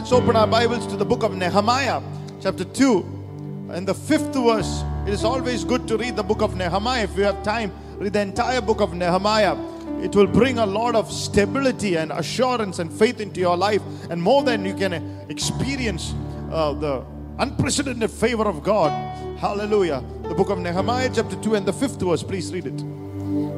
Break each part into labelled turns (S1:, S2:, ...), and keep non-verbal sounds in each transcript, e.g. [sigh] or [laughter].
S1: let's open our Bibles to the book of Nehemiah, chapter 2, and the fifth verse. It is always good to read the book of Nehemiah. If you have time, read the entire book of Nehemiah. It will bring a lot of stability and assurance and faith into your life, and more than you can experience uh, the unprecedented favor of God. Hallelujah. The book of Nehemiah, chapter 2, and the fifth verse. Please read it.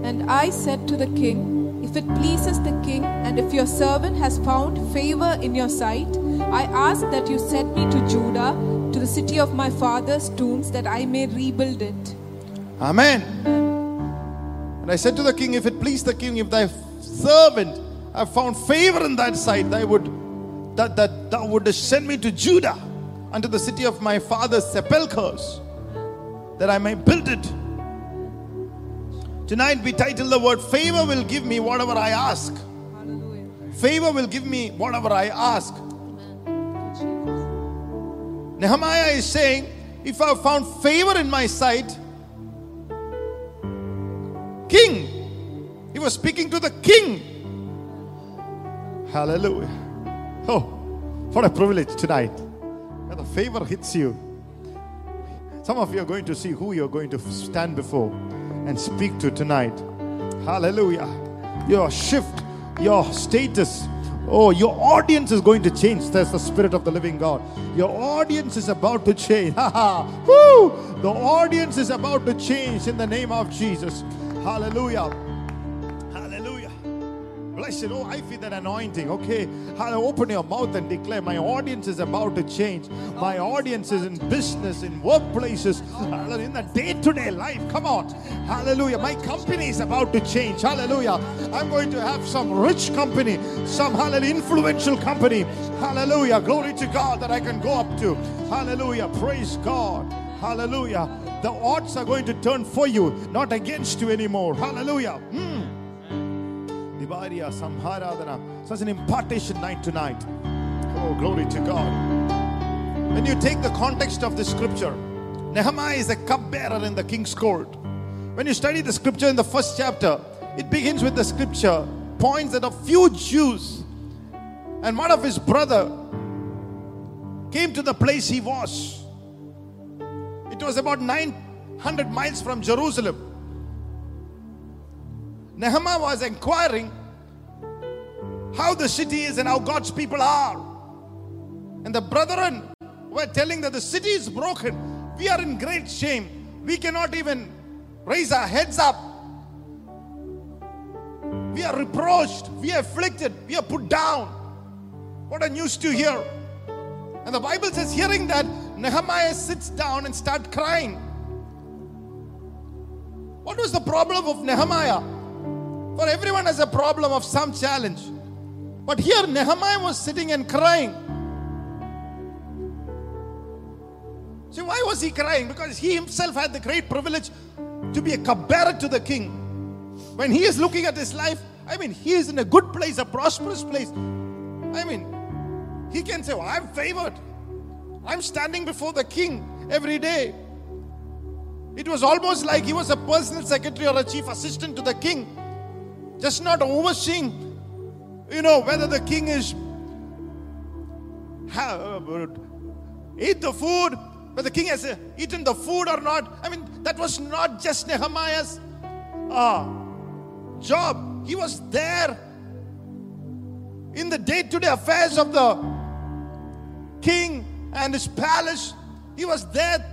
S2: And I said to the king, If it pleases the king, and if your servant has found favor in your sight, I ask that you send me to Judah, to the city of my father's tombs, that I may rebuild it.
S1: Amen. And I said to the king, If it please the king, if thy servant have found favor in that sight, thy would that, that thou would send me to Judah, unto the city of my father's sepulchres, that I may build it. Tonight we title the word favor will give me whatever I ask.
S2: Hallelujah.
S1: Favor will give me whatever I ask. Nehemiah is saying, If I found favor in my sight, King, he was speaking to the king. Hallelujah. Oh, what a privilege tonight. When the favor hits you, some of you are going to see who you're going to stand before and speak to tonight. Hallelujah. Your shift, your status, oh, your audience is going to change. There's the Spirit of the living God. Your audience is about to change. [laughs] Ha ha. Woo! The audience is about to change in the name of Jesus. Hallelujah. Bless it. Oh, I feel that anointing. Okay. Hallelujah. Open your mouth and declare, My audience is about to change. My audience is in business, in workplaces, in the day to day life. Come on. Hallelujah. My company is about to change. Hallelujah. I'm going to have some rich company, some hallelujah, influential company. Hallelujah. Glory to God that I can go up to. Hallelujah. Praise God. Hallelujah. The odds are going to turn for you, not against you anymore. Hallelujah. Hmm. Divaria Samharadana. Such an impartation night tonight. Oh, glory to God. When you take the context of the scripture, Nehemiah is a cupbearer in the king's court. When you study the scripture in the first chapter, it begins with the scripture points that a few Jews and one of his brother came to the place he was. It was about 900 miles from Jerusalem. Nehemiah was inquiring how the city is and how God's people are. And the brethren were telling that the city is broken. We are in great shame. We cannot even raise our heads up. We are reproached. We are afflicted. We are put down. What a news to hear. And the Bible says, hearing that, Nehemiah sits down and start crying. What was the problem of Nehemiah? For everyone has a problem of some challenge. But here Nehemiah was sitting and crying. See, why was he crying? Because he himself had the great privilege to be a cupbearer to the king. When he is looking at his life, I mean, he is in a good place, a prosperous place. I mean, he can say, well, I'm favored. I'm standing before the king every day. It was almost like he was a personal secretary or a chief assistant to the king, just not overseeing, you know, whether the king is have, eat the food, whether the king has eaten the food or not. I mean, that was not just Nehemiah's uh, job. He was there in the day-to-day affairs of the king and his palace. He was there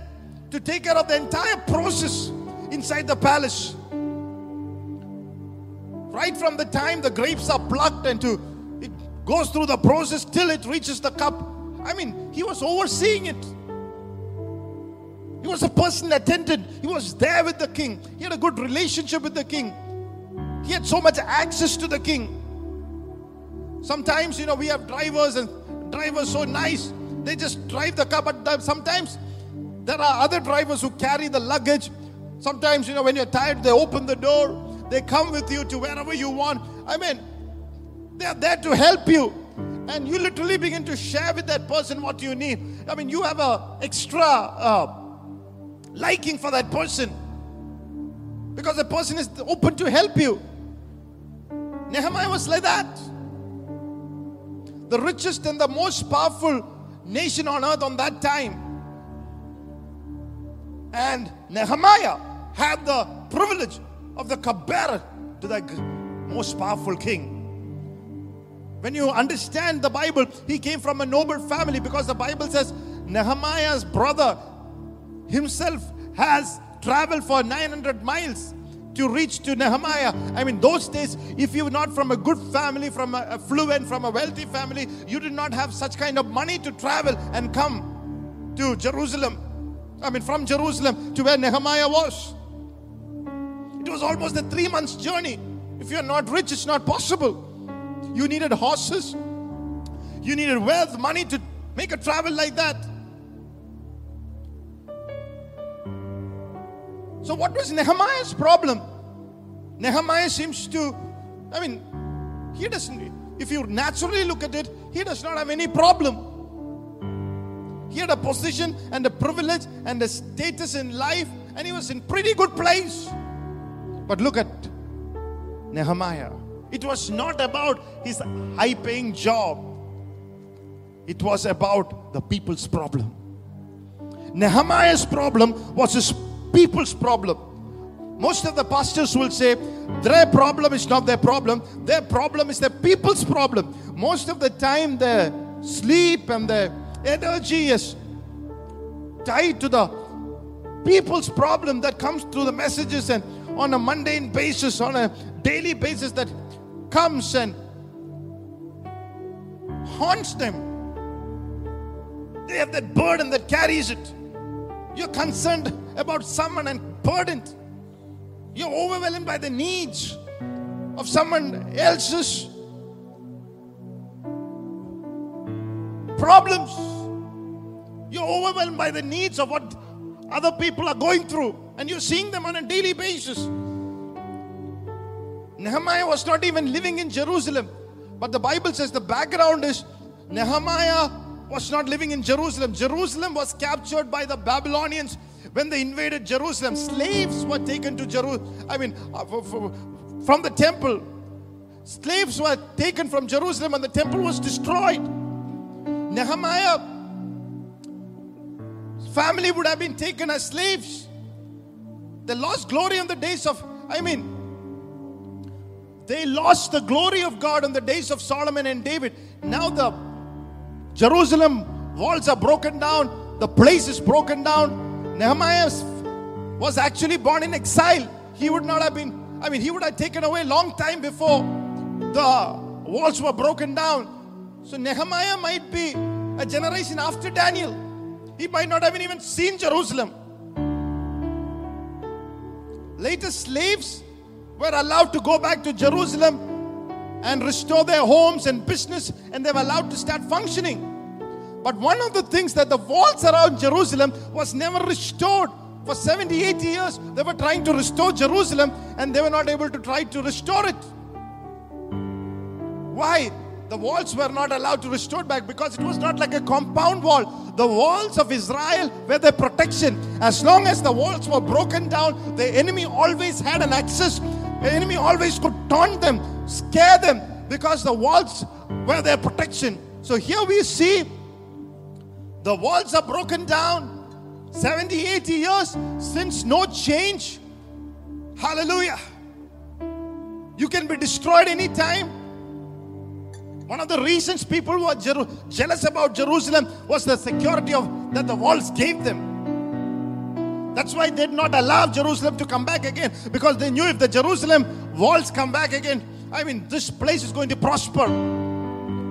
S1: to take care of the entire process inside the palace. Right from the time the grapes are plucked and to it goes through the process till it reaches the cup. I mean, he was overseeing it. He was a personal attended. He was there with the king. He had a good relationship with the king. He had so much access to the king. Sometimes, you know, we have drivers and drivers so nice. They just drive the car, but sometimes there are other drivers who carry the luggage. Sometimes, you know, when you're tired, they open the door. They come with you to wherever you want. I mean, they're there to help you. And you literally begin to share with that person what you need. I mean, you have a extra uh, liking for that person because the person is open to help you. Nehemiah was like that. the richest and the most powerful nation on earth on that time. And Nehemiah had the privilege of the cupbearer to the most powerful king. When you understand the Bible, he came from a noble family because the Bible says Nehemiah's brother himself has traveled for 900 miles to reach to Nehemiah. I mean, those days, if you're not from a good family, from a affluent, from a wealthy family, you did not have such kind of money to travel and come to Jerusalem. I mean, from Jerusalem to where Nehemiah was. Was almost a three months journey. If you're not rich, it's not possible. You needed horses, you needed wealth, money to make a travel like that. So, what was Nehemiah's problem? Nehemiah seems to, I mean, he doesn't, if you naturally look at it, he does not have any problem. He had a position and a privilege and a status in life, and he was in pretty good place. But look at Nehemiah. It was not about his high paying job, it was about the people's problem. Nehemiah's problem was his people's problem. Most of the pastors will say their problem is not their problem, their problem is the people's problem. Most of the time, their sleep and their energy is tied to the people's problem that comes through the messages and on a mundane basis, on a daily basis that comes and haunts them. They have that burden that carries it. You're concerned about someone and burdened. You're overwhelmed by the needs of someone else's problems. You're overwhelmed by the needs of what other people are going through, and you're seeing them on a daily basis. Nehemiah was not even living in Jerusalem, but the Bible says the background is Nehemiah was not living in Jerusalem. Jerusalem was captured by the Babylonians when they invaded Jerusalem. Slaves were taken to Jerusalem, I mean, uh, from the temple. Slaves were taken from Jerusalem, and the temple was destroyed. Nehemiah family would have been taken as slaves. They lost glory on the days of, I mean, they lost the glory of God on the days of Solomon and David. Now the Jerusalem walls are broken down, the place is broken down. Nehemiah was actually born in exile. He would not have been, I mean, he would have taken away long time before the walls were broken down. So Nehemiah might be a generation after Daniel. He might not have even seen Jerusalem. Later, slaves were allowed to go back to Jerusalem and restore their homes and business, and they were allowed to start functioning. But one of the things that the walls around Jerusalem was never restored. For 70, 80 years, they were trying to restore Jerusalem and they were not able to try to restore it. Why? The walls were not allowed to restore back because it was not like a compound wall. The walls of Israel were their protection. As long as the walls were broken down, the enemy always had an access. The enemy always could taunt them, scare them because the walls were their protection. So here we see the walls are broken down. 70, 80 years since no change. Hallelujah. You can be destroyed anytime. One of the reasons people were Jeru- jealous about Jerusalem was the security of that the walls gave them. That's why they did not allow Jerusalem to come back again because they knew if the Jerusalem walls come back again, I mean, this place is going to prosper.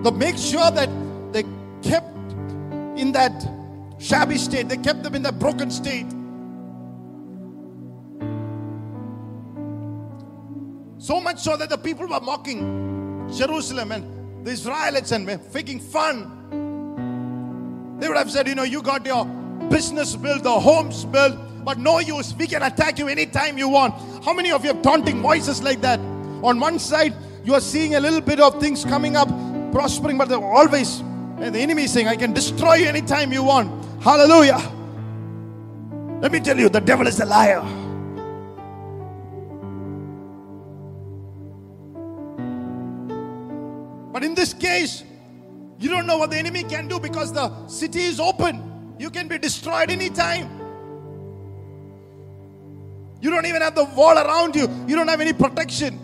S1: So make sure that they kept in that shabby state, they kept them in that broken state. So much so that the people were mocking Jerusalem and the Israelites and were faking fun. They would have said, You know, you got your business built, the homes built, but no use. We can attack you anytime you want. How many of you have taunting voices like that? On one side, you are seeing a little bit of things coming up, prospering, but they're always, and the enemy is saying, I can destroy you anytime you want. Hallelujah. Let me tell you, the devil is a liar. But in this case, You don't know what the enemy can do because the city is open. You can be destroyed anytime. You don't even have the wall around you, you don't have any protection.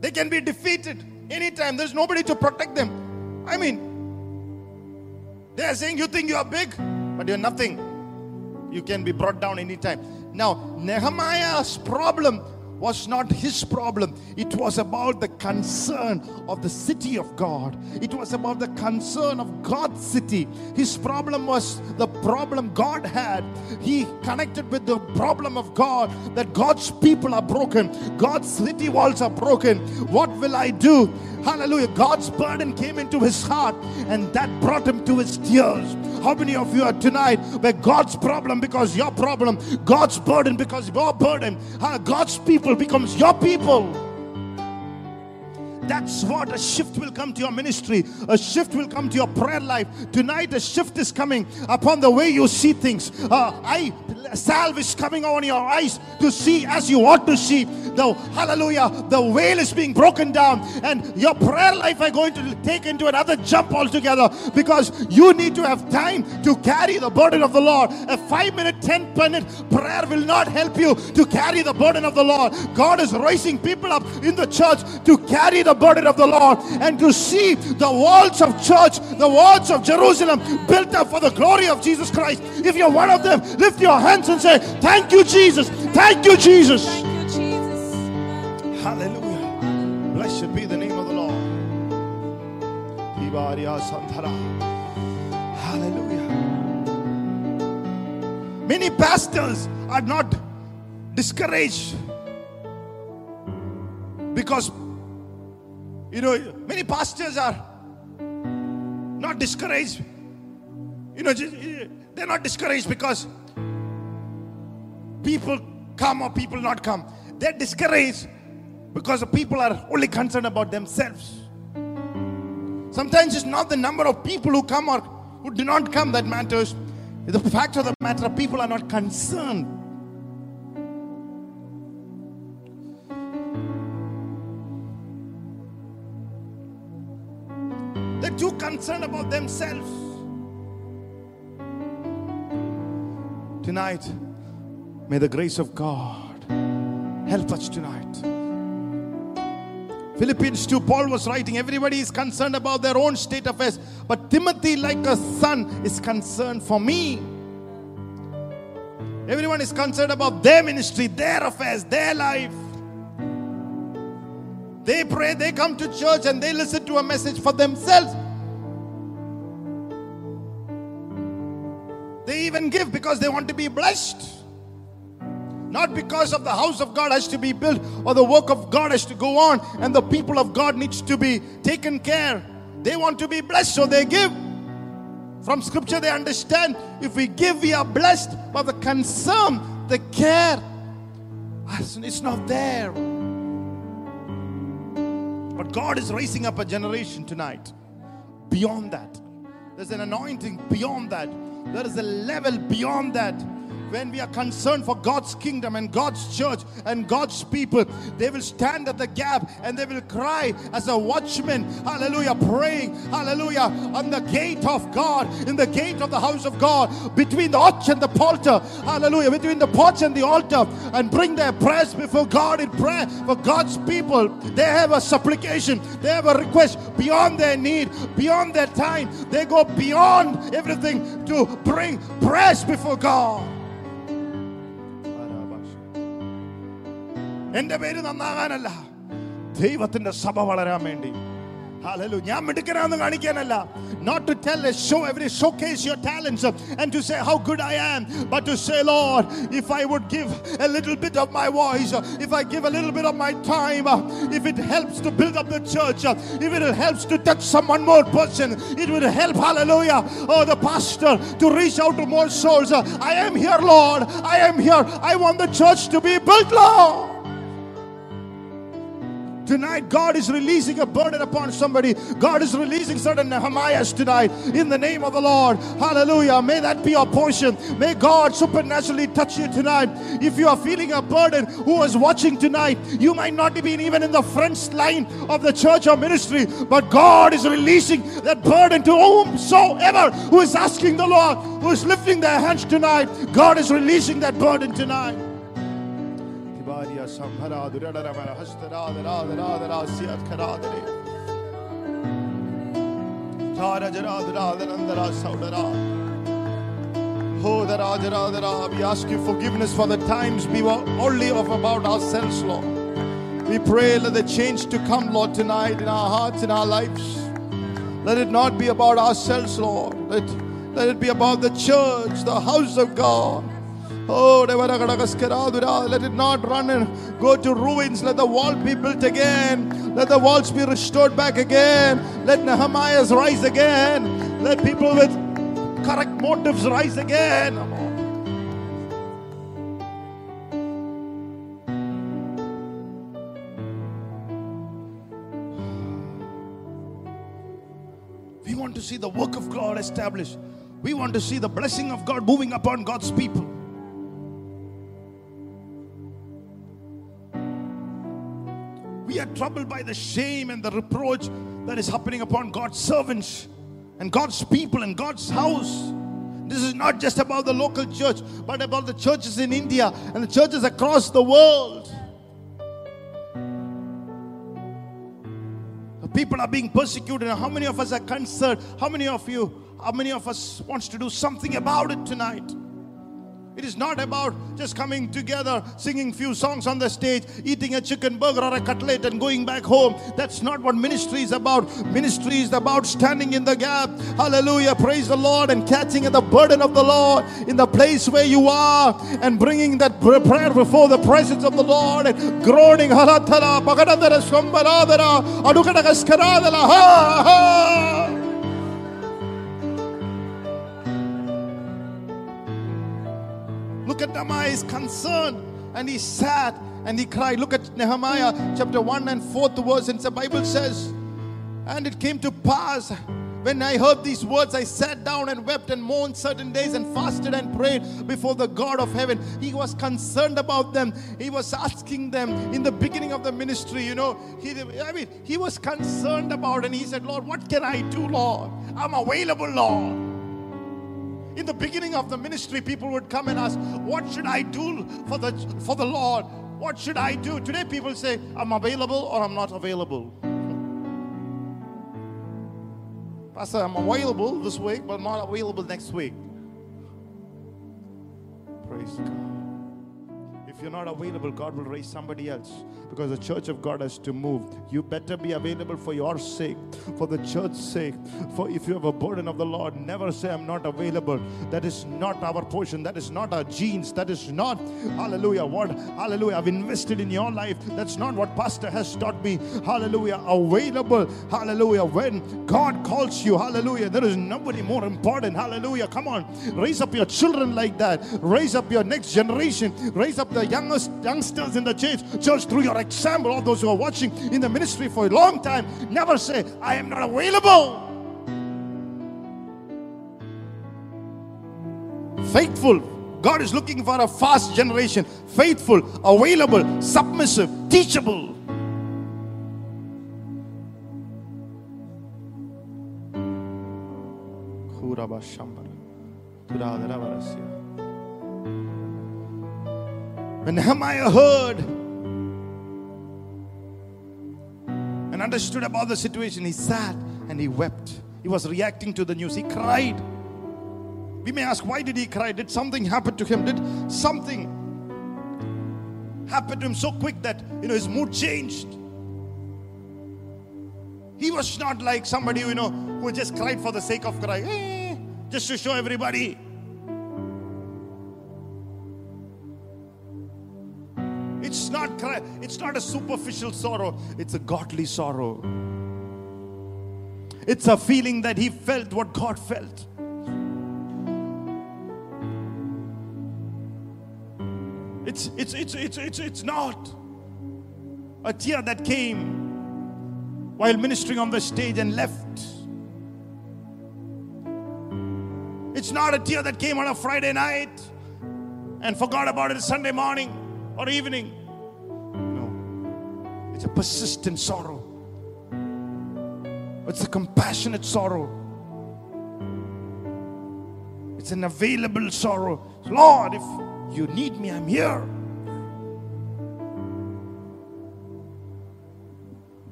S1: They can be defeated anytime. There's nobody to protect them. I mean, they are saying you think you are big, but you're nothing. You can be brought down anytime. Now, Nehemiah's problem was not his problem. It was about the concern of the city of God. It was about the concern of God's city. His problem was the problem God had. He connected with the problem of God that God's people are broken, God's city walls are broken. What will I do? Hallelujah. God's burden came into his heart and that brought him to his tears. How many of you are tonight where God's problem because your problem, God's burden because your burden, God's people becomes your people? That's what a shift will come to your ministry. A shift will come to your prayer life. Tonight, a shift is coming upon the way you see things. Uh, eye salve is coming on your eyes to see as you ought to see. The hallelujah, the veil is being broken down, and your prayer life are going to take into another jump altogether because you need to have time to carry the burden of the Lord. A five minute, ten minute prayer will not help you to carry the burden of the Lord. God is raising people up in the church to carry the burden of the Lord and to see the walls of church, the walls of Jerusalem built up for the glory of Jesus Christ. If you're one of them, lift your hands and say, Thank you, Jesus. Thank you, Jesus.
S2: Thank you, Jesus.
S1: Hallelujah. Blessed be the name of the Lord. Hallelujah. Many pastors are not discouraged because you know many pastors are not discouraged. You know they're not discouraged because people come or people not come. They're discouraged because the people are only concerned about themselves. Sometimes it's not the number of people who come or who do not come that matters. The fact of the matter people are not concerned concerned about themselves. Tonight, may the grace of God help us tonight. Philippians 2, Paul was writing, everybody is concerned about their own state affairs, but Timothy, like a son, is concerned for me. Everyone is concerned about their ministry, their affairs, their life. They pray, they come to church, and they listen to a message for themselves. They even give because they want to be blessed. Not because of the house of God has to be built or the work of God has to go on and the people of God needs to be taken care. They want to be blessed, so they give. From scripture, they understand if we give, we are blessed, but the concern, the care, it's not there. But God is raising up a generation tonight beyond that. There's an anointing beyond that. There is a level beyond that. When we are concerned for God's kingdom and God's church and God's people, they will stand at the gap and they will cry as a watchman, hallelujah, praying, hallelujah, on the gate of God, in the gate of the house of God, between the arch and the altar, hallelujah, between the porch and the altar, and bring their prayers before God in prayer for God's people. They have a supplication, they have a request beyond their need, beyond their time. They go beyond everything to bring prayers before God. എന്റെ പേര് നന്നാകാനല്ല ദൈവത്തിന്റെ സഭ വളരാൻ വേണ്ടി Hallelujah. ഞാൻ മിടുക്കനാന്ന് കാണിക്കാനല്ല not to tell a show every showcase your talents uh, and to say how good I am but to say Lord if I would give a little bit of my voice uh, if I give a little bit of my time uh, if it helps to build up the church uh, if it helps to touch some one more person it will help hallelujah oh the pastor to reach out to more souls Uh, I am here Lord I am here I want the church to be built Lord Tonight, God is releasing a burden upon somebody. God is releasing certain Nehemiahs tonight in the name of the Lord. Hallelujah. May that be your portion. May God supernaturally touch you tonight. If you are feeling a burden, who is watching tonight, you might not be even in the front line of the church or ministry, but God is releasing that burden to whomsoever who is asking the Lord, who is lifting their hands tonight. God is releasing that burden tonight. We ask you forgiveness for the times we were only of about ourselves, Lord. We pray let the change to come, Lord, tonight in our hearts, in our lives. Let it not be about ourselves, Lord. Let, let it be about the church, the house of God. Oh, let it not run and go to ruins. Let the wall be built again. Let the walls be restored back again. Let Nehemiahs rise again. Let people with correct motives rise again. We want to see the work of God established. We want to see the blessing of God moving upon God's people. Troubled by the shame and the reproach that is happening upon God's servants and God's people and God's house. This is not just about the local church, but about the churches in India and the churches across the world. People are being persecuted. How many of us are concerned? How many of you, how many of us wants to do something about it tonight? It is not about just coming together, singing few songs on the stage, eating a chicken burger or a cutlet and going back home. That's not what ministry is about. Ministry is about standing in the gap. Hallelujah. Praise the Lord and catching the burden of the Lord in the place where you are and bringing that prayer before the presence of the Lord and groaning. Ha. Look at Nehemiah is concerned and he sat and he cried. Look at Nehemiah chapter 1 and 4th verse. And the Bible says, And it came to pass when I heard these words, I sat down and wept and mourned certain days and fasted and prayed before the God of heaven. He was concerned about them. He was asking them in the beginning of the ministry, you know, he, I mean, he was concerned about and he said, Lord, what can I do, Lord? I'm available, Lord. In the beginning of the ministry, people would come and ask, What should I do for the, for the Lord? What should I do? Today, people say, I'm available or I'm not available. Pastor, I'm available this week, but not available next week. Praise God. If you're not available, God will raise somebody else because the church of God has to move. You better be available for your sake, for the church's sake. For if you have a burden of the Lord, never say, I'm not available. That is not our portion. That is not our genes. That is not, hallelujah, what, hallelujah, I've invested in your life. That's not what Pastor has taught me. Hallelujah, available. Hallelujah. When God calls you, hallelujah, there is nobody more important. Hallelujah. Come on, raise up your children like that. Raise up your next generation. Raise up the youngest youngsters in the church, church through your example. All those who are watching in the ministry for a long time, never say, I am not available. Faithful. God is looking for a fast generation. Faithful, available, submissive, teachable. When Nehemiah heard and understood about the situation, he sat and he wept. He was reacting to the news. He cried. We may ask, why did he cry? Did something happen to him? Did something happen to him so quick that you know his mood changed? He was not like somebody you know who just cried for the sake of crying, eh, just to show everybody. It's not it's not a superficial sorrow, it's a godly sorrow. It's a feeling that he felt what God felt. It's it's it's it's it's it's not a tear that came while ministering on the stage and left. It's not a tear that came on a Friday night and forgot about it Sunday morning or evening. It's a persistent sorrow, it's a compassionate sorrow, it's an available sorrow. Lord, if you need me, I'm here.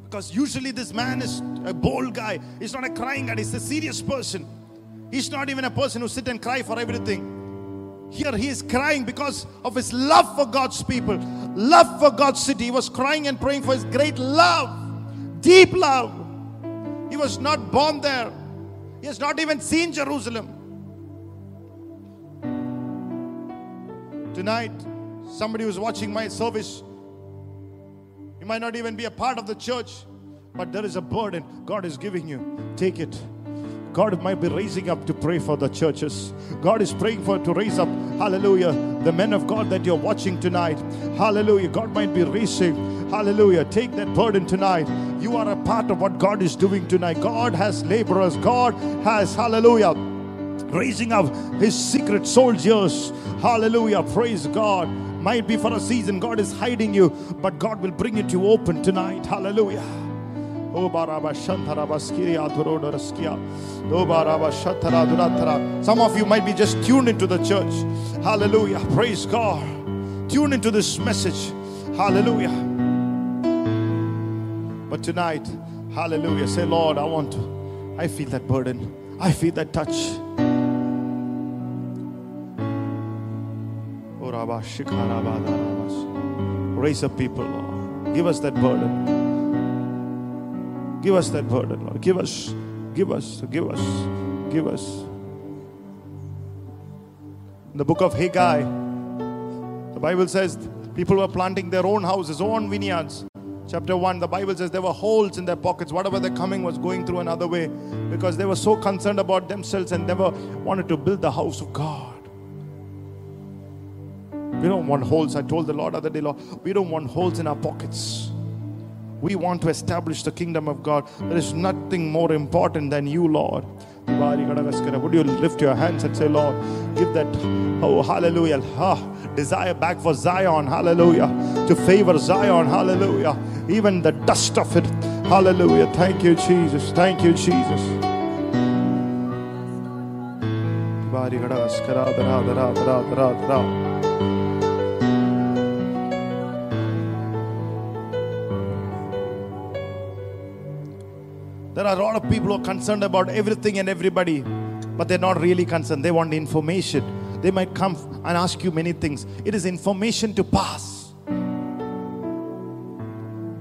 S1: Because usually this man is a bold guy. He's not a crying guy. He's a serious person. He's not even a person who sit and cry for everything. Here he is crying because of his love for God's people, love for God's city. He was crying and praying for his great love, deep love. He was not born there. He has not even seen Jerusalem. Tonight, somebody who's watching my service, you might not even be a part of the church, but there is a burden God is giving you. Take it. God might be raising up to pray for the churches. God is praying for to raise up, hallelujah, the men of God that you're watching tonight. Hallelujah. God might be raising, hallelujah. Take that burden tonight. You are a part of what God is doing tonight. God has laborers. God has, hallelujah, raising up his secret soldiers. Hallelujah. Praise God. Might be for a season, God is hiding you, but God will bring it to you open tonight. Hallelujah. Some of you might be just tuned into the church. Hallelujah. Praise God. Tune into this message. Hallelujah. But tonight, hallelujah, say, Lord, I want to. I feel that burden. I feel that touch. Raise up people, Lord. Give us that burden. Give us that burden, Lord. Give us, give us, give us, give us. In the book of Haggai, the Bible says people were planting their own houses, own vineyards. Chapter 1, the Bible says there were holes in their pockets. Whatever they're coming was going through another way because they were so concerned about themselves and never wanted to build the house of God. We don't want holes. I told the Lord other day, Lord, we don't want holes in our pockets. We want to establish the kingdom of God. There is nothing more important than you, Lord. Would you lift your hands and say, Lord, give that, oh, hallelujah, ah, desire back for Zion, hallelujah, to favor Zion, hallelujah, even the dust of it, hallelujah. Thank you, Jesus. Thank you, Jesus. There are a lot of people who are concerned about everything and everybody, but they're not really concerned. They want information. They might come and ask you many things. It is information to pass.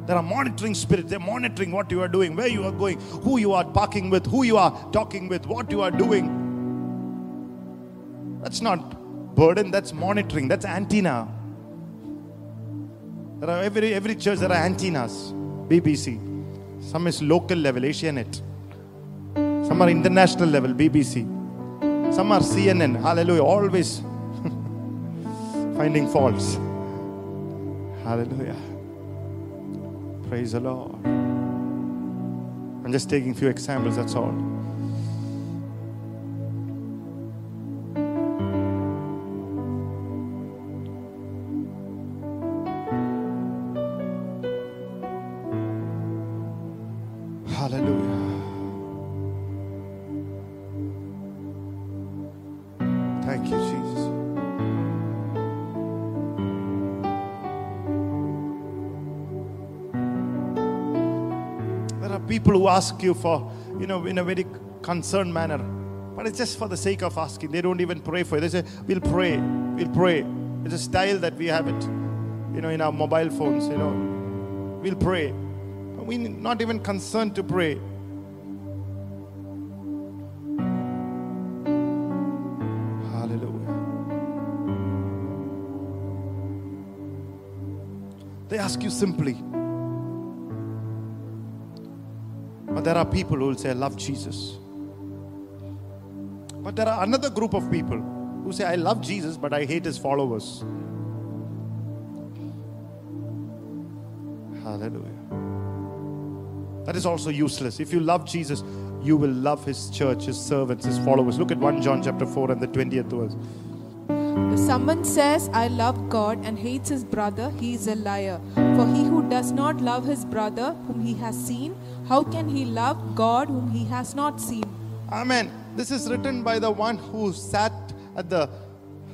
S1: There are monitoring spirits. They're monitoring what you are doing, where you are going, who you are parking with, who you are talking with, what you are doing. That's not burden, that's monitoring, that's antenna. There are every every church there are antennas, BBC. Some is local level, Asianet. Some are international level, BBC. Some are CNN. Hallelujah. Always [laughs] finding faults. Hallelujah. Praise the Lord. I'm just taking a few examples, that's all. Ask you for, you know, in a very concerned manner, but it's just for the sake of asking. They don't even pray for it. They say, We'll pray, we'll pray. It's a style that we have it, you know, in our mobile phones, you know. We'll pray. But we're not even concerned to pray. Hallelujah. They ask you simply. But there are people who will say, I love Jesus. But there are another group of people who say, I love Jesus, but I hate his followers. Hallelujah. That is also useless. If you love Jesus, you will love his church, his servants, his followers. Look at 1 John chapter 4 and the 20th verse.
S2: If someone says, I love God and hates his brother, he is a liar. For he who does not love his brother whom he has seen, how can he love God whom he has not seen?
S1: Amen. This is written by the one who sat at the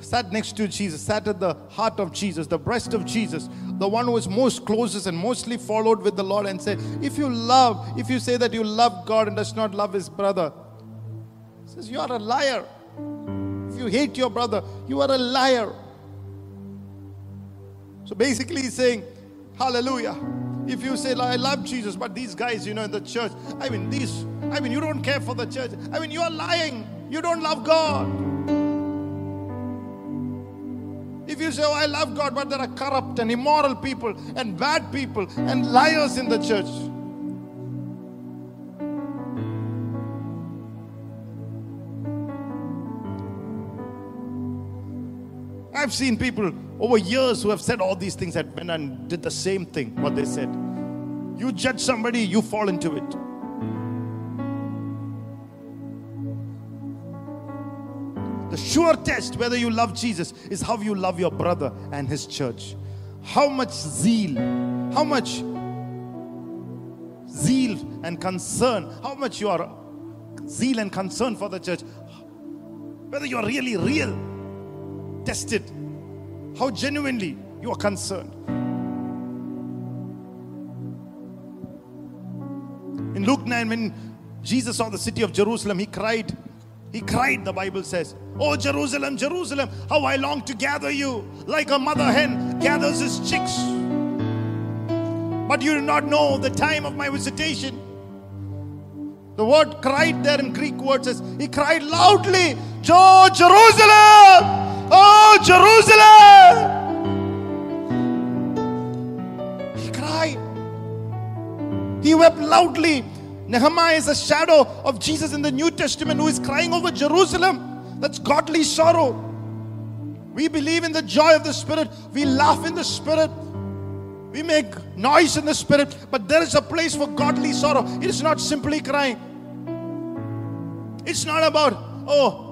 S1: sat next to Jesus, sat at the heart of Jesus, the breast of Jesus, the one who was most closest and mostly followed with the Lord and said, If you love, if you say that you love God and does not love his brother, he says, You are a liar. If you hate your brother, you are a liar. So basically, he's saying, Hallelujah. If you say, I love Jesus, but these guys, you know, in the church, I mean, these, I mean, you don't care for the church. I mean, you are lying. You don't love God. If you say, Oh, I love God, but there are corrupt and immoral people and bad people and liars in the church. I've seen people over years who have said all these things that went and did the same thing, what they said. You judge somebody, you fall into it. The sure test whether you love Jesus is how you love your brother and his church. How much zeal, how much zeal and concern, how much you are zeal and concern for the church, whether you are really real, tested, how genuinely you are concerned. In Luke 9, when Jesus saw the city of Jerusalem, he cried. He cried, the Bible says, Oh, Jerusalem, Jerusalem, how I long to gather you like a mother hen gathers his chicks. But you do not know the time of my visitation. The word cried there in Greek words says, He cried loudly, Oh, Jerusalem! Oh, Jerusalem! He cried. He wept loudly. Nehemiah is a shadow of Jesus in the New Testament who is crying over Jerusalem. That's godly sorrow. We believe in the joy of the Spirit. We laugh in the Spirit. We make noise in the Spirit. But there is a place for godly sorrow. It is not simply crying. It's not about, oh,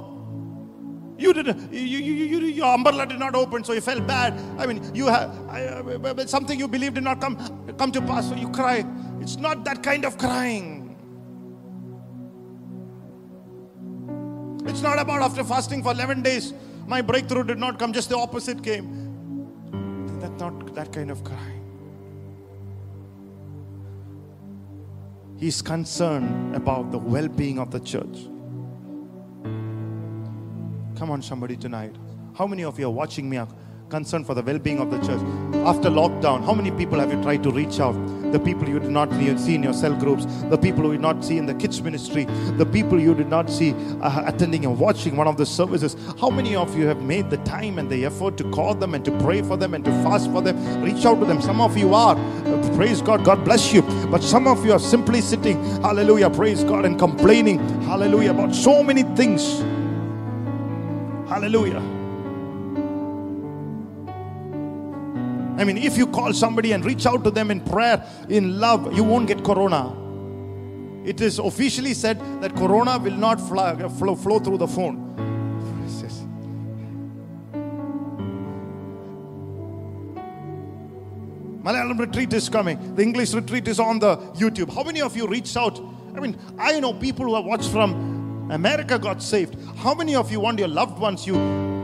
S1: you did you, you, you, your umbrella did not open, so you felt bad. I mean, you have I, uh, something you believed did not come come to pass, so you cry. It's not that kind of crying. It's not about after fasting for 11 days, my breakthrough did not come, just the opposite came. That's not that kind of crying. He's concerned about the well being of the church. Come on, somebody, tonight. How many of you are watching me are concerned for the well being of the church? After lockdown, how many people have you tried to reach out? The people you did not see in your cell groups, the people you did not see in the kids' ministry, the people you did not see uh, attending and watching one of the services. How many of you have made the time and the effort to call them and to pray for them and to fast for them? Reach out to them. Some of you are. Uh, praise God. God bless you. But some of you are simply sitting, hallelujah, praise God, and complaining, hallelujah, about so many things. Hallelujah. I mean, if you call somebody and reach out to them in prayer, in love, you won't get corona. It is officially said that corona will not fly, flow, flow through the phone. [laughs] Malayalam retreat is coming. The English retreat is on the YouTube. How many of you reached out? I mean, I know people who have watched from America got saved. How many of you want your loved ones? You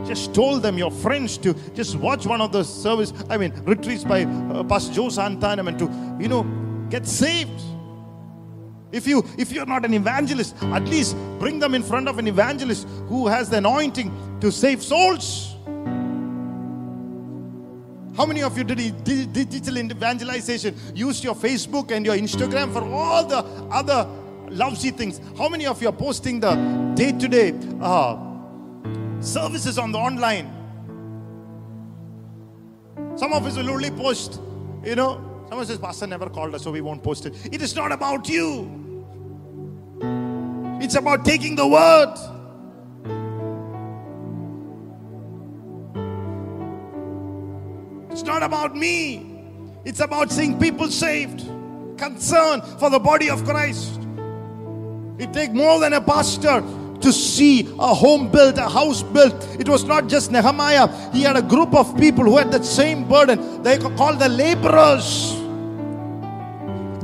S1: just told them, your friends, to just watch one of the service. I mean, retreats by uh, Pastor Joe Santanam and to, you know, get saved. If you if you're not an evangelist, at least bring them in front of an evangelist who has the anointing to save souls. How many of you did digital evangelization? Used your Facebook and your Instagram for all the other lousy things. How many of you are posting the day to day services on the online? Some of us will only post, you know. Someone says, Pastor never called us, so we won't post it. It is not about you, it's about taking the word. It's not about me. It's about seeing people saved, concern for the body of Christ. It takes more than a pastor to see a home built, a house built. It was not just Nehemiah, he had a group of people who had that same burden. They were called the laborers.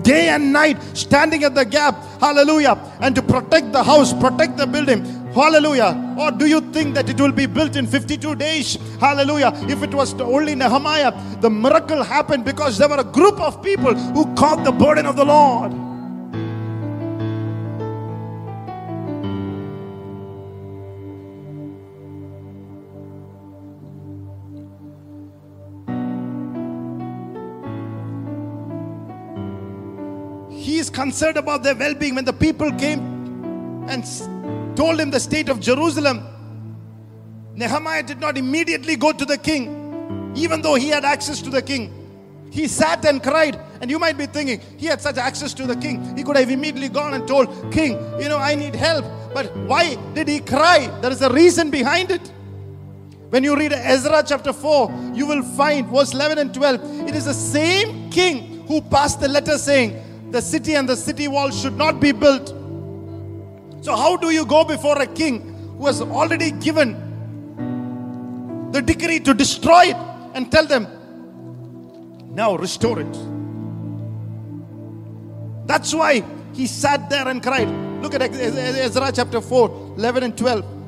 S1: Day and night, standing at the gap, hallelujah, and to protect the house, protect the building, hallelujah. Or do you think that it will be built in 52 days? Hallelujah. If it was only Nehemiah, the miracle happened because there were a group of people who caught the burden of the Lord. Concerned about their well being. When the people came and told him the state of Jerusalem, Nehemiah did not immediately go to the king, even though he had access to the king. He sat and cried. And you might be thinking, he had such access to the king. He could have immediately gone and told, King, you know, I need help. But why did he cry? There is a reason behind it. When you read Ezra chapter 4, you will find verse 11 and 12. It is the same king who passed the letter saying, The city and the city wall should not be built. So, how do you go before a king who has already given the decree to destroy it and tell them, Now restore it? That's why he sat there and cried. Look at Ezra chapter 4, 11 and 12.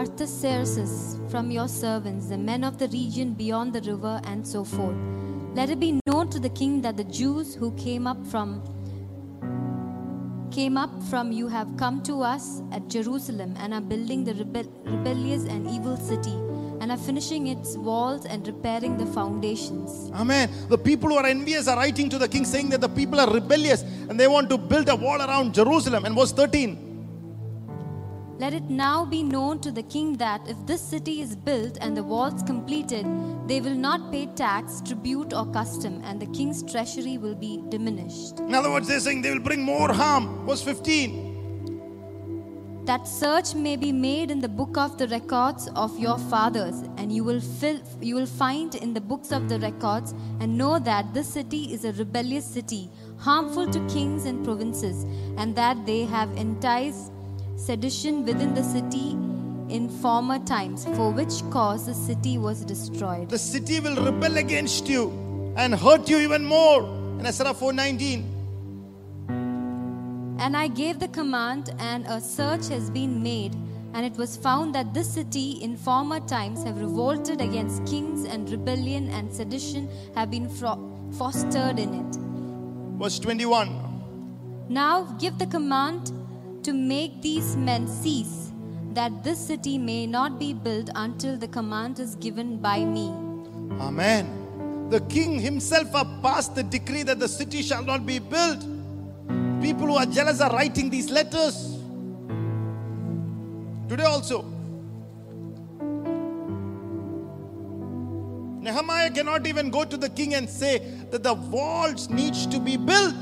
S3: Artaxerxes from your servants, the men of the region beyond the river, and so forth. Let it be known to the king that the Jews who came up from came up from you have come to us at Jerusalem and are building the rebel- rebellious and evil city and are finishing its walls and repairing the foundations.
S1: Amen. The people who are envious are writing to the king saying that the people are rebellious and they want to build a wall around Jerusalem. And verse 13.
S3: Let it now be known to the king that if this city is built and the walls completed, they will not pay tax, tribute, or custom, and the king's treasury will be diminished.
S1: In other words, they're saying they will bring more harm. Verse 15.
S3: That search may be made in the book of the records of your fathers, and you will fill, you will find in the books of the hmm. records, and know that this city is a rebellious city, harmful to kings and provinces, and that they have enticed sedition within the city in former times, for which cause the city was destroyed.
S1: The city will rebel against you and hurt you even more. In Ezra 4:19.
S3: And I gave the command, and a search has been made, and it was found that this city in former times have revolted against kings, and rebellion and sedition have been fro- fostered in it.
S1: Verse 21.
S3: Now give the command to make these men cease, that this city may not be built until the command is given by me.
S1: Amen. The king himself have passed the decree that the city shall not be built. People who are jealous are writing these letters. Today also. Nehemiah cannot even go to the king and say that the walls needs to be built.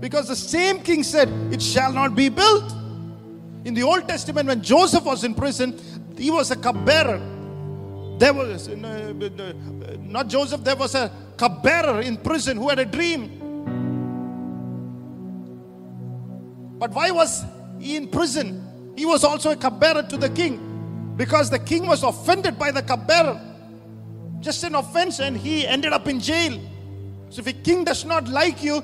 S1: Because the same king said, it shall not be built. In the Old Testament, when Joseph was in prison, he was a cupbearer. There was, uh, uh, not Joseph, there was a cupbearer in prison who had a dream. But why was he in prison? He was also a cupbearer to the king because the king was offended by the cupbearer. Just an offense, and he ended up in jail. So, if a king does not like you,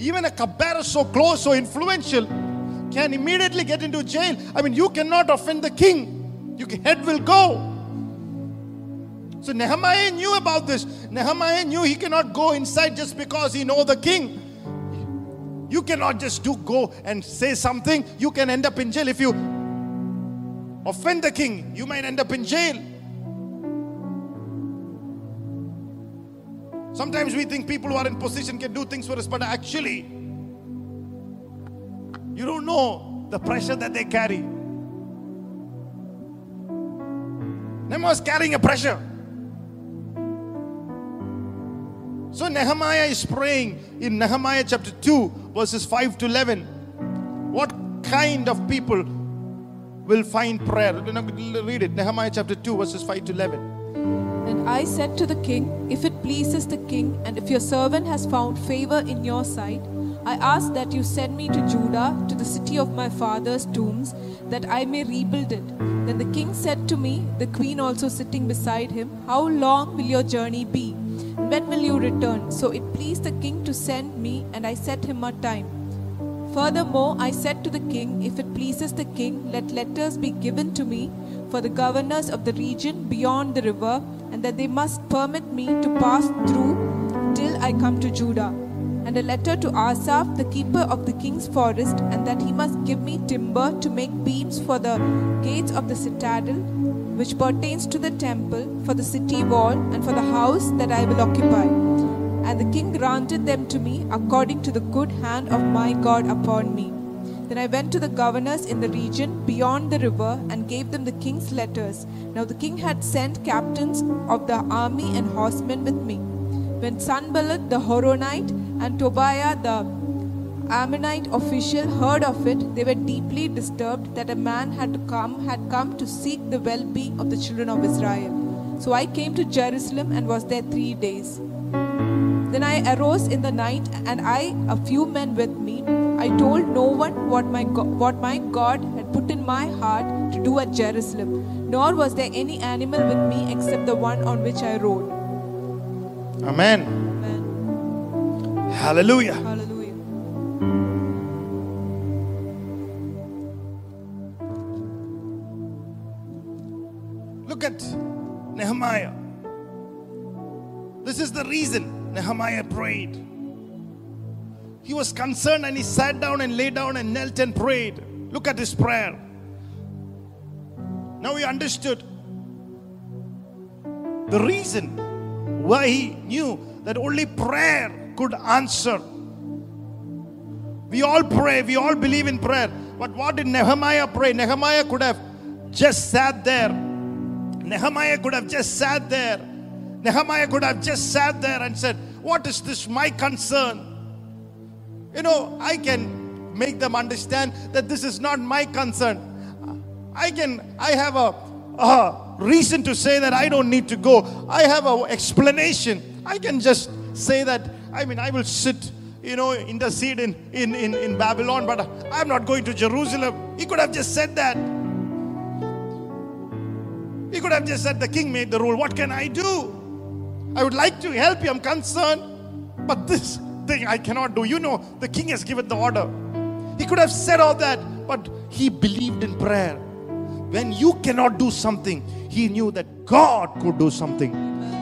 S1: even a cupbearer so close, so influential, can immediately get into jail. I mean, you cannot offend the king, your head will go. So Nehemiah knew about this. Nehemiah knew he cannot go inside just because he know the king. You cannot just do go and say something. You can end up in jail if you offend the king. You might end up in jail. Sometimes we think people who are in position can do things for us, but actually, you don't know the pressure that they carry. Nehemiah was carrying a pressure. So Nehemiah is praying in Nehemiah chapter 2, verses 5 to 11. What kind of people will find prayer. Read it. Nehemiah chapter 2, verses 5 to 11.
S2: And I said to the king, If it pleases the king, and if your servant has found favor in your sight, I ask that you send me to Judah, to the city of my father's tombs, that I may rebuild it. Then the king said to me, the queen also sitting beside him, How long will your journey be? When will you return? So it pleased the king to send me, and I set him a time. Furthermore, I said to the king, If it pleases the king, let letters be given to me for the governors of the region beyond the river, and that they must permit me to pass through till I come to Judah. And a letter to Asaph, the keeper of the king's forest, and that he must give me timber to make beams for the gates of the citadel, which pertains to the temple, for the city wall, and for the house that I will occupy. And the king granted them to me according to the good hand of my God upon me. Then I went to the governors in the region beyond the river and gave them the king's letters. Now the king had sent captains of the army and horsemen with me. When Sanballat the Horonite and Tobiah the Ammonite official heard of it, they were deeply disturbed that a man had come had come to seek the well-being of the children of Israel. So I came to Jerusalem and was there three days. Then I arose in the night, and I, a few men with me, I told no one what my, God, what my God had put in my heart to do at Jerusalem, nor was there any animal with me except the one on which I rode.
S1: Amen.
S2: Amen.
S1: Hallelujah.
S2: Hallelujah.
S1: Look at Nehemiah. This is the reason Nehemiah prayed. He was concerned and he sat down and lay down and knelt and prayed. Look at his prayer. Now he understood the reason why he knew that only prayer could answer. We all pray, we all believe in prayer. But what did Nehemiah pray? Nehemiah could have just sat there. Nehemiah could have just sat there. Nehemiah could have just sat there and said, What is this my concern? You know, I can make them understand that this is not my concern. I can, I have a, a reason to say that I don't need to go. I have an explanation. I can just say that, I mean, I will sit, you know, intercede in, in, in, in Babylon, but I'm not going to Jerusalem. He could have just said that. He could have just said, The king made the rule. What can I do? I would like to help you. I'm concerned. But this thing I cannot do. You know, the king has given the order. He could have said all that, but he believed in prayer. When you cannot do something, he knew that God could do something.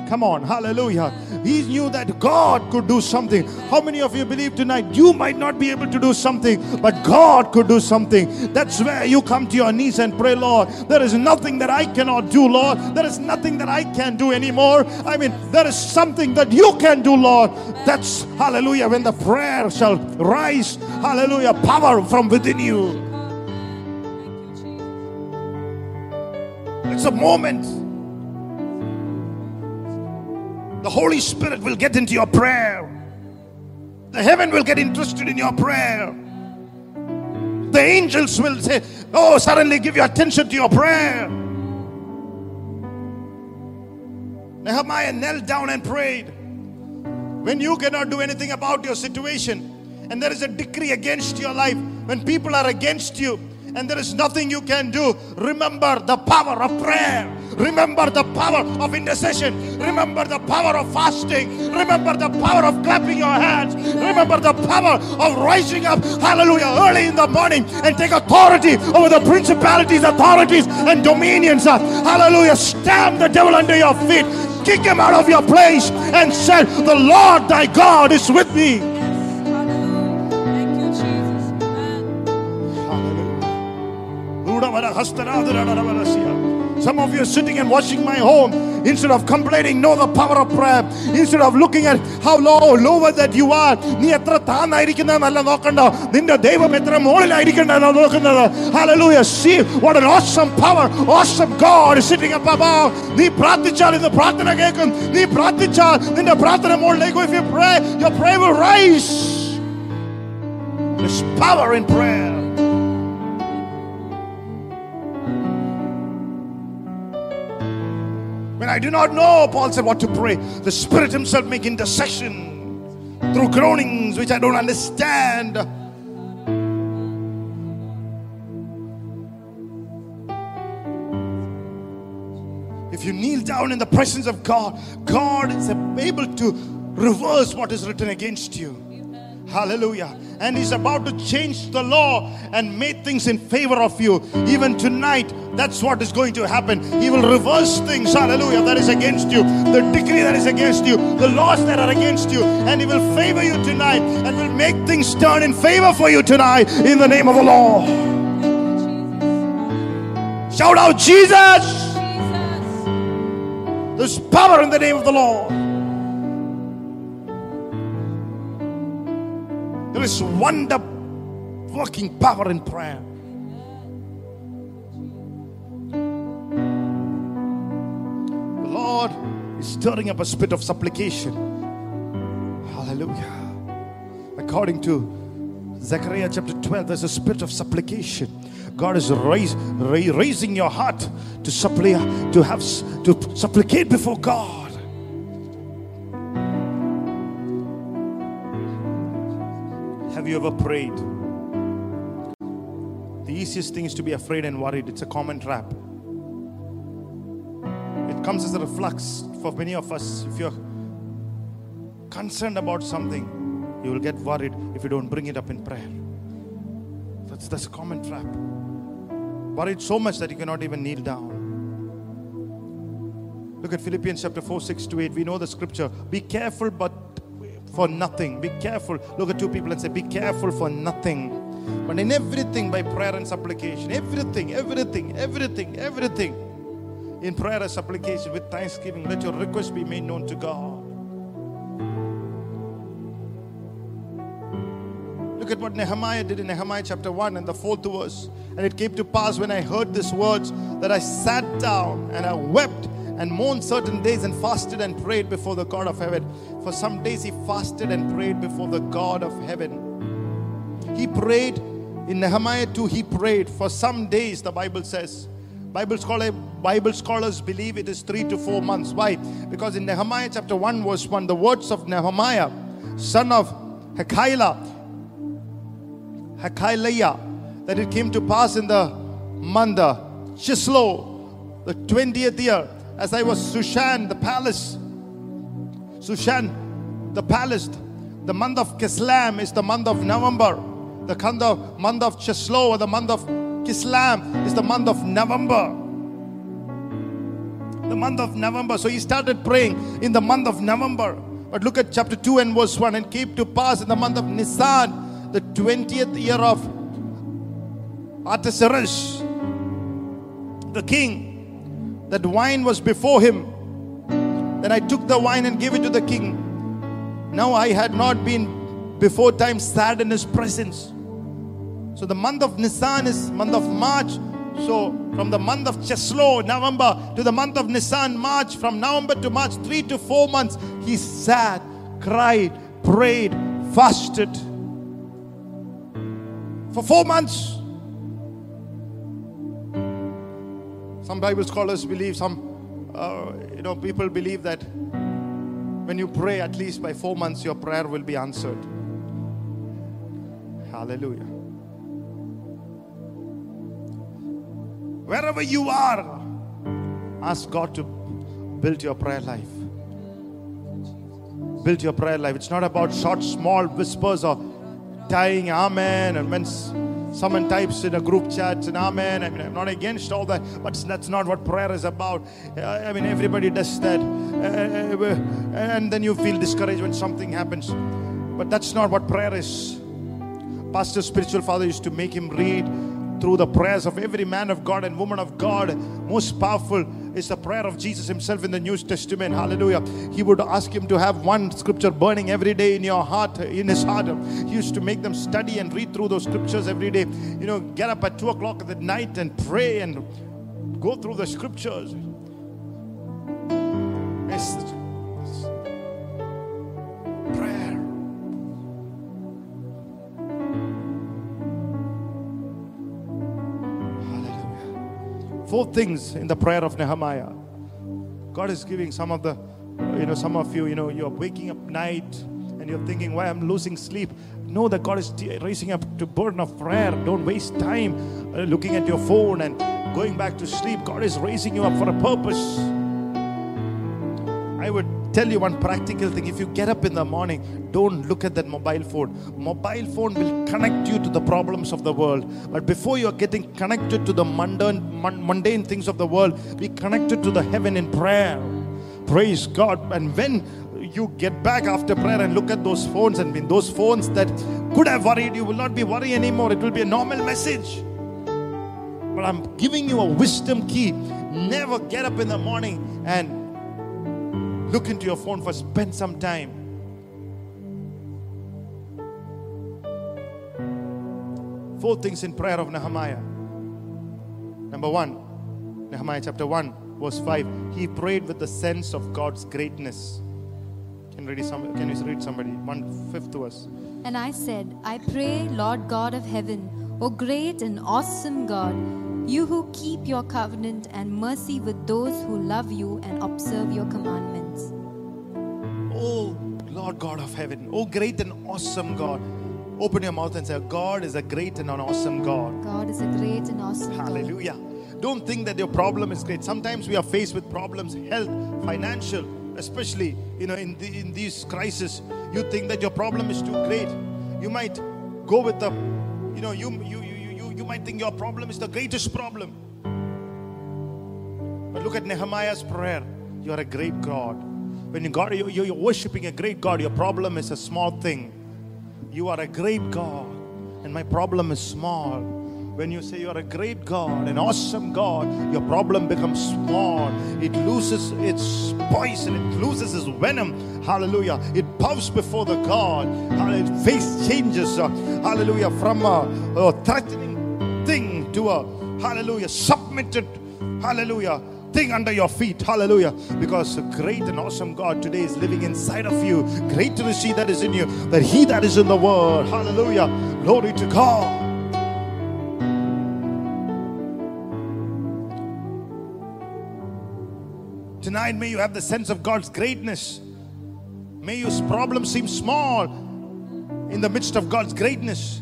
S1: Come on, hallelujah. He knew that God could do something. How many of you believe tonight you might not be able to do something, but God could do something? That's where you come to your knees and pray, Lord. There is nothing that I cannot do, Lord. There is nothing that I can do anymore. I mean, there is something that you can do, Lord. That's hallelujah. When the prayer shall rise, hallelujah, power from within you. It's a moment. The Holy Spirit will get into your prayer. The heaven will get interested in your prayer. The angels will say, Oh, suddenly give your attention to your prayer. Nehemiah knelt down and prayed. When you cannot do anything about your situation, and there is a decree against your life, when people are against you, and there is nothing you can do, remember the power of prayer. Remember the power of intercession. Remember the power of fasting. Remember the power of clapping your hands. Remember the power of rising up, hallelujah, early in the morning and take authority over the principalities, authorities, and dominions. Hallelujah. Stamp the devil under your feet. Kick him out of your place and say, The Lord thy God is with me.
S2: Hallelujah. Thank you, Jesus. Amen.
S1: Some of you are sitting and watching my home. Instead of complaining, know the power of prayer. Instead of looking at how low, lower that you are. നീ എത്ര താന്നായിരിക്കുന്നതെന്നല്ല നോക്കണ്ട നിന്റെ ദൈവം എത്ര മുകളിലായിരിക്കണ്ടെന്നാണ് നോക്കുന്നത് Hallelujah. See what an awesome power, awesome God is sitting up above. നീ പ്രാർത്ഥിച്ചാൽ ഇന്ന് പ്രാർത്ഥന കേൾക്കും നീ പ്രാർത്ഥിച്ചാൽ നിന്റെ പ്രാർത്ഥന മുകളിലേക്ക് if you pray your prayer will rise there's power in prayer When I do not know, Paul said, what to pray, the Spirit Himself make intercession through groanings which I don't understand. If you kneel down in the presence of God, God is able to reverse what is written against you. Hallelujah. And He's about to change the law and make things in favor of you. Even tonight, that's what is going to happen. He will reverse things, hallelujah, that is against you, the decree that is against you, the laws that are against you, and He will favor you tonight and will make things turn in favor for you tonight in the name of the Lord. Shout out, Jesus! There's power in the name of the Lord. There is wonder working power in prayer. The Lord is stirring up a spirit of supplication. Hallelujah. According to Zechariah chapter 12, there's a spirit of supplication. God is raise, raising your heart to supplicate, to have to supplicate before God. You ever prayed? The easiest thing is to be afraid and worried. It's a common trap. It comes as a reflex for many of us. If you're concerned about something, you will get worried if you don't bring it up in prayer. That's, that's a common trap. Worried so much that you cannot even kneel down. Look at Philippians chapter 4, 6 to 8. We know the scripture. Be careful, but for nothing. Be careful. Look at two people and say, Be careful for nothing. But in everything by prayer and supplication. Everything, everything, everything, everything. In prayer and supplication with thanksgiving, let your request be made known to God. Look at what Nehemiah did in Nehemiah chapter 1 and the fourth verse. And it came to pass when I heard these words that I sat down and I wept and mourned certain days and fasted and prayed before the God of heaven. For some days he fasted and prayed before the God of heaven. He prayed in Nehemiah 2, he prayed for some days, the Bible says. Bible, scholar, Bible scholars believe it is three to four months. Why? Because in Nehemiah chapter 1, verse 1, the words of Nehemiah, son of Hekaiah, Hachaliah, that it came to pass in the month uh, of Chislo, the 20th year, as I was Sushan, the palace. Sushan, the palace. The month of Kislam is the month of November. The month of, month of Chislo, or the month of Kislam, is the month of November. The month of November. So he started praying in the month of November. But look at chapter 2 and verse 1. And came to pass in the month of Nisan, the 20th year of Artaxerxes, the king, that wine was before him. Then I took the wine and gave it to the king. Now I had not been before time sad in his presence. So the month of Nisan is month of March. So from the month of Cheslo, November, to the month of Nisan, March, from November to March, three to four months, he sat, cried, prayed, fasted. For four months. Some Bible scholars believe, some, uh, you know, people believe that when you pray at least by four months, your prayer will be answered. Hallelujah. Wherever you are, ask God to build your prayer life. Build your prayer life. It's not about short, small whispers or tying amen. And when someone types in a group chat an amen, I mean, I'm not against all that, but that's not what prayer is about. Uh, I mean, everybody does that. Uh, and then you feel discouraged when something happens. But that's not what prayer is. Pastor spiritual father used to make him read through the prayers of every man of God and woman of God. Most powerful is the prayer of Jesus himself in the New Testament. Hallelujah. He would ask him to have one scripture burning every day in your heart, in his heart. He used to make them study and read through those scriptures every day. You know, get up at two o'clock at night and pray and go through the scriptures. It's Four things in the prayer of Nehemiah. God is giving some of the, you know, some of you, you know, you're waking up night and you're thinking, why I'm losing sleep. Know that God is raising up to burden of prayer. Don't waste time uh, looking at your phone and going back to sleep. God is raising you up for a purpose. I would tell you one practical thing. If you get up in the morning, don't look at that mobile phone. Mobile phone will connect you to the problems of the world. But before you're getting connected to the mundane, mundane things of the world, be connected to the heaven in prayer. Praise God. And when you get back after prayer and look at those phones, and in those phones that could have worried you will not be worried anymore. It will be a normal message. But I'm giving you a wisdom key. Never get up in the morning and look into your phone for spend some time. Four things in prayer of Nehemiah. Number one, Nehemiah chapter 1, verse 5. He prayed with the sense of God's greatness. Can, read some, can you read somebody? One fifth us.
S3: And I said, I pray, Lord God of heaven, O great and awesome God, you who keep your covenant and mercy with those who love you and observe your commandments.
S1: Oh, Lord God of heaven. Oh, great and awesome God. Open your mouth and say, God is a great and an awesome God.
S3: God is a great and awesome God.
S1: Hallelujah. Don't think that your problem is great. Sometimes we are faced with problems, health, financial, especially you know in the, in these crises. You think that your problem is too great. You might go with the, you know, you you you might think your problem is the greatest problem. But look at Nehemiah's prayer. You are a great God. When you God, you- you're worshiping a great God, your problem is a small thing. You are a great God, and my problem is small. When you say you are a great God, an awesome God, your problem becomes small. It loses its poison, it loses its venom. Hallelujah. It bows before the God. Hallelujah. Face changes. uh, hallelujah. From a, a threatening thing to a hallelujah submitted hallelujah thing under your feet hallelujah. Because the great and awesome god today is living inside of you. Great to see that is in you that he that is in the world hallelujah. Glory to god. Tonight may you have the sense of god's greatness. May your problems seem small in the midst of god's greatness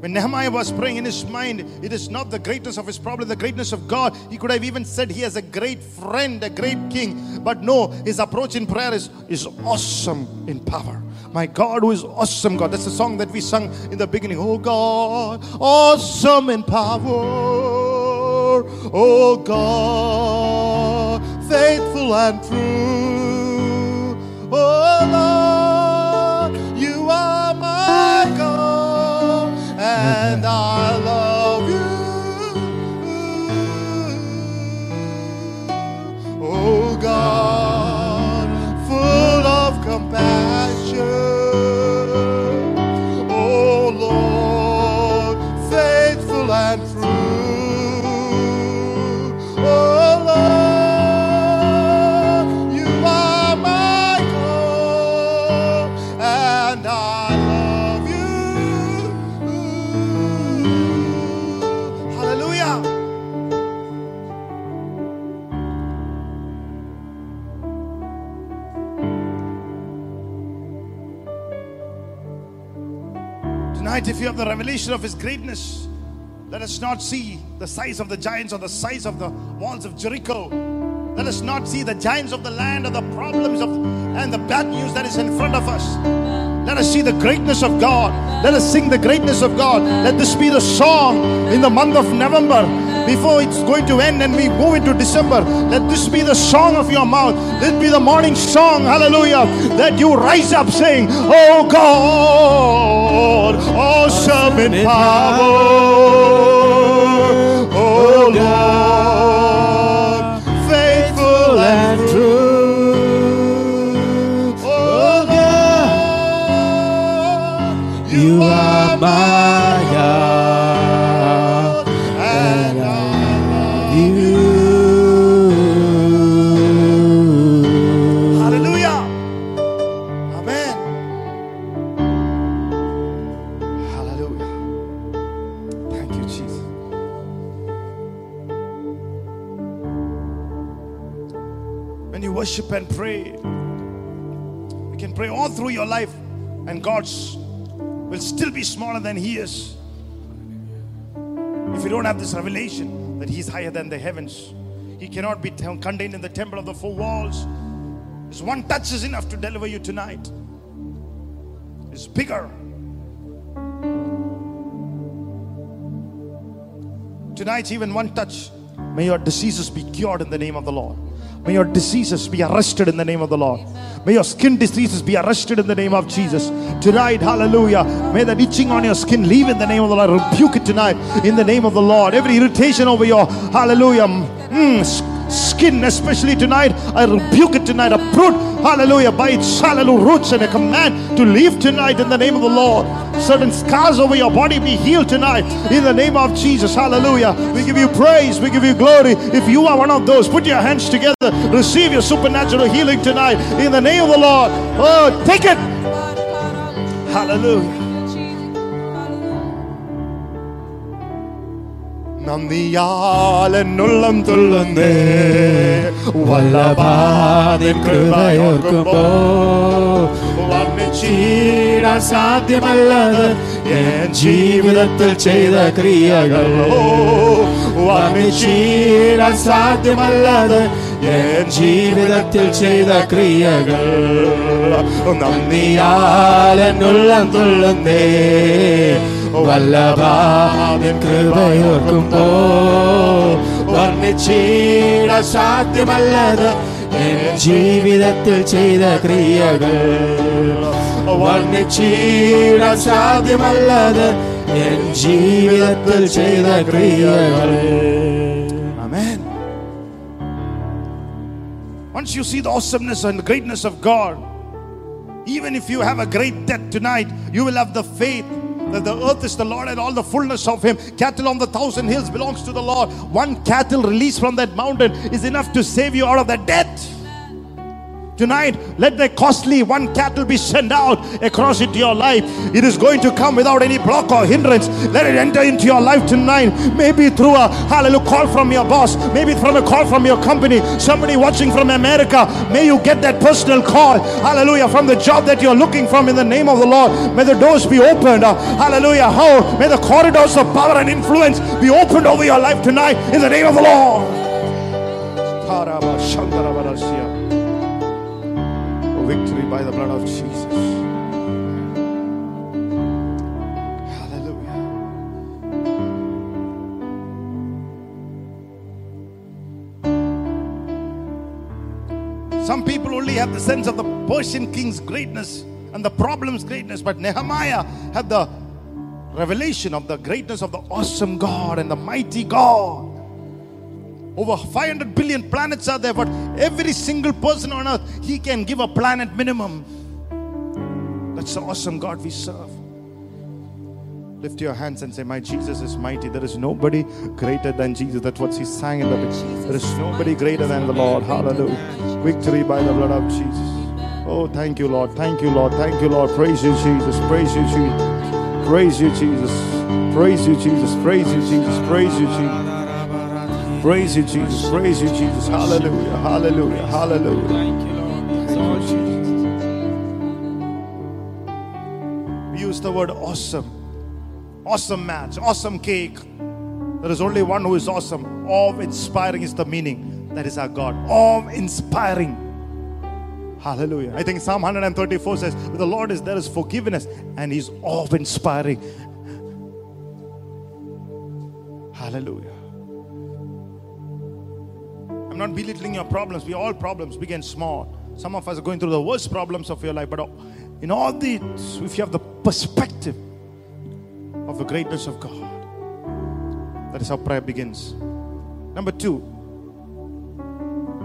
S1: when Nehemiah was praying in his mind, it is not the greatness of his problem, the greatness of God. He could have even said he has a great friend, a great king. But no, his approach in prayer is, is awesome in power. My God, who is awesome God. That's the song that we sung in the beginning. Oh God, awesome in power. Oh God, faithful and true. Oh and I Tonight, if you have the revelation of His greatness, let us not see the size of the giants or the size of the walls of Jericho. Let us not see the giants of the land or the problems of and the bad news that is in front of us. Let us see the greatness of God. Let us sing the greatness of God. Let this be the song in the month of November before it's going to end and we move into December. Let this be the song of your mouth. Let be the morning song. Hallelujah. That you rise up saying, Oh God, awesome in power. Oh Lord, faithful and true. Oh Lord, you are my worship and pray. You can pray all through your life, and God's will still be smaller than He is. If you don't have this revelation that He is higher than the heavens, He cannot be contained in the temple of the four walls. This one touch is enough to deliver you tonight. It's bigger. Tonight, even one touch, may your diseases be cured in the name of the Lord. May your diseases be arrested in the name of the Lord. May your skin diseases be arrested in the name of Jesus. Tonight, hallelujah. May that itching on your skin leave in the name of the Lord. Rebuke it tonight in the name of the Lord. Every irritation over your hallelujah mm, skin, especially tonight, I rebuke it tonight. Uproot, hallelujah, by its hallelujah roots and a command to leave tonight in the name of the Lord. Certain scars over your body be healed tonight in the name of Jesus. Hallelujah. We give you praise, we give you glory. If you are one of those, put your hands together, receive your supernatural healing tonight in the name of the Lord. Oh, take it. Hallelujah. നന്ദിയാൽ എന്നുള്ളം തുള്ളുന്നേ
S4: വല്ലഭാതിൻ കൃപയോർക്കുമ്പോ വർണിച്ചീടാൻ സാധ്യമല്ലത്. എൻ ജീവിതത്തിൽ ചെയ്ത ക്രിയകൾ. വർണിച്ചീടാൻ സാധ്യമല്ലത്. എൻ ജീവിതത്തിൽ ചെയ്ത ക്രിയകൾ. നന്ദിയാൽ എന്നുള്ളം തുള്ളുന്നേ. വല്ലഭാവിൻ കൃപയോർക്കുമ്പോ വർണിച്ചീട സാധ്യമല്ലത്. ജീവിതത്തിൽ ചെയ്ത ക്രിയകൾ വർണ്ണിച്ചീട സാധ്യമല്ലത് എൻ ജീവിതത്തിൽ ചെയ്ത ക്രിയകൾ
S1: Amen. Once you see the awesomeness and greatness of God, even if you have a great debt tonight, you will have the faith that the earth is the Lord and all the fullness of Him. Cattle on the thousand hills belongs to the Lord. One cattle released from that mountain is enough to save you out of that debt. Tonight, let the costly one cattle be sent out across into your life. It is going to come without any block or hindrance. Let it enter into your life tonight. Maybe through a hallelujah call from your boss, maybe from a call from your company, somebody watching from America. May you get that personal call, hallelujah, from the job that you're looking from in the name of the Lord. May the doors be opened, hallelujah. How may the corridors of power and influence be opened over your life tonight in the name of the Lord. By the blood of Jesus. Hallelujah. Some people only have the sense of the Persian king's greatness and the problem's greatness, but Nehemiah had the revelation of the greatness of the awesome God and the mighty God. Over 500 billion planets are there, but every single person on earth, he can give a planet minimum. That's the awesome God we serve. Lift your hands and say, My Jesus is mighty. There is nobody greater than Jesus. That's what he sang in the bit. There is nobody greater than the Lord. Hallelujah. Victory by the blood of Jesus. Oh, thank you, Lord. Thank you, Lord. Thank you, Lord. Praise you, Jesus. Praise you, Jesus. Praise you, Jesus. Praise you, Jesus. Praise you, Jesus. Praise you, Jesus. Praise you, Jesus. Praise you, Jesus. Hallelujah. Hallelujah. Hallelujah.
S4: Thank you, Lord.
S1: Thank you, Jesus. We use the word awesome. Awesome match, awesome cake. There is only one who is awesome. Awe inspiring is the meaning. That is our God. Awe inspiring. Hallelujah. I think Psalm 134 says, With the Lord is there is forgiveness, and He's awe inspiring. Hallelujah. I'm not belittling your problems. We all problems, big and small. Some of us are going through the worst problems of your life, but in all these, if you have the perspective of the greatness of God, that is how prayer begins. Number two,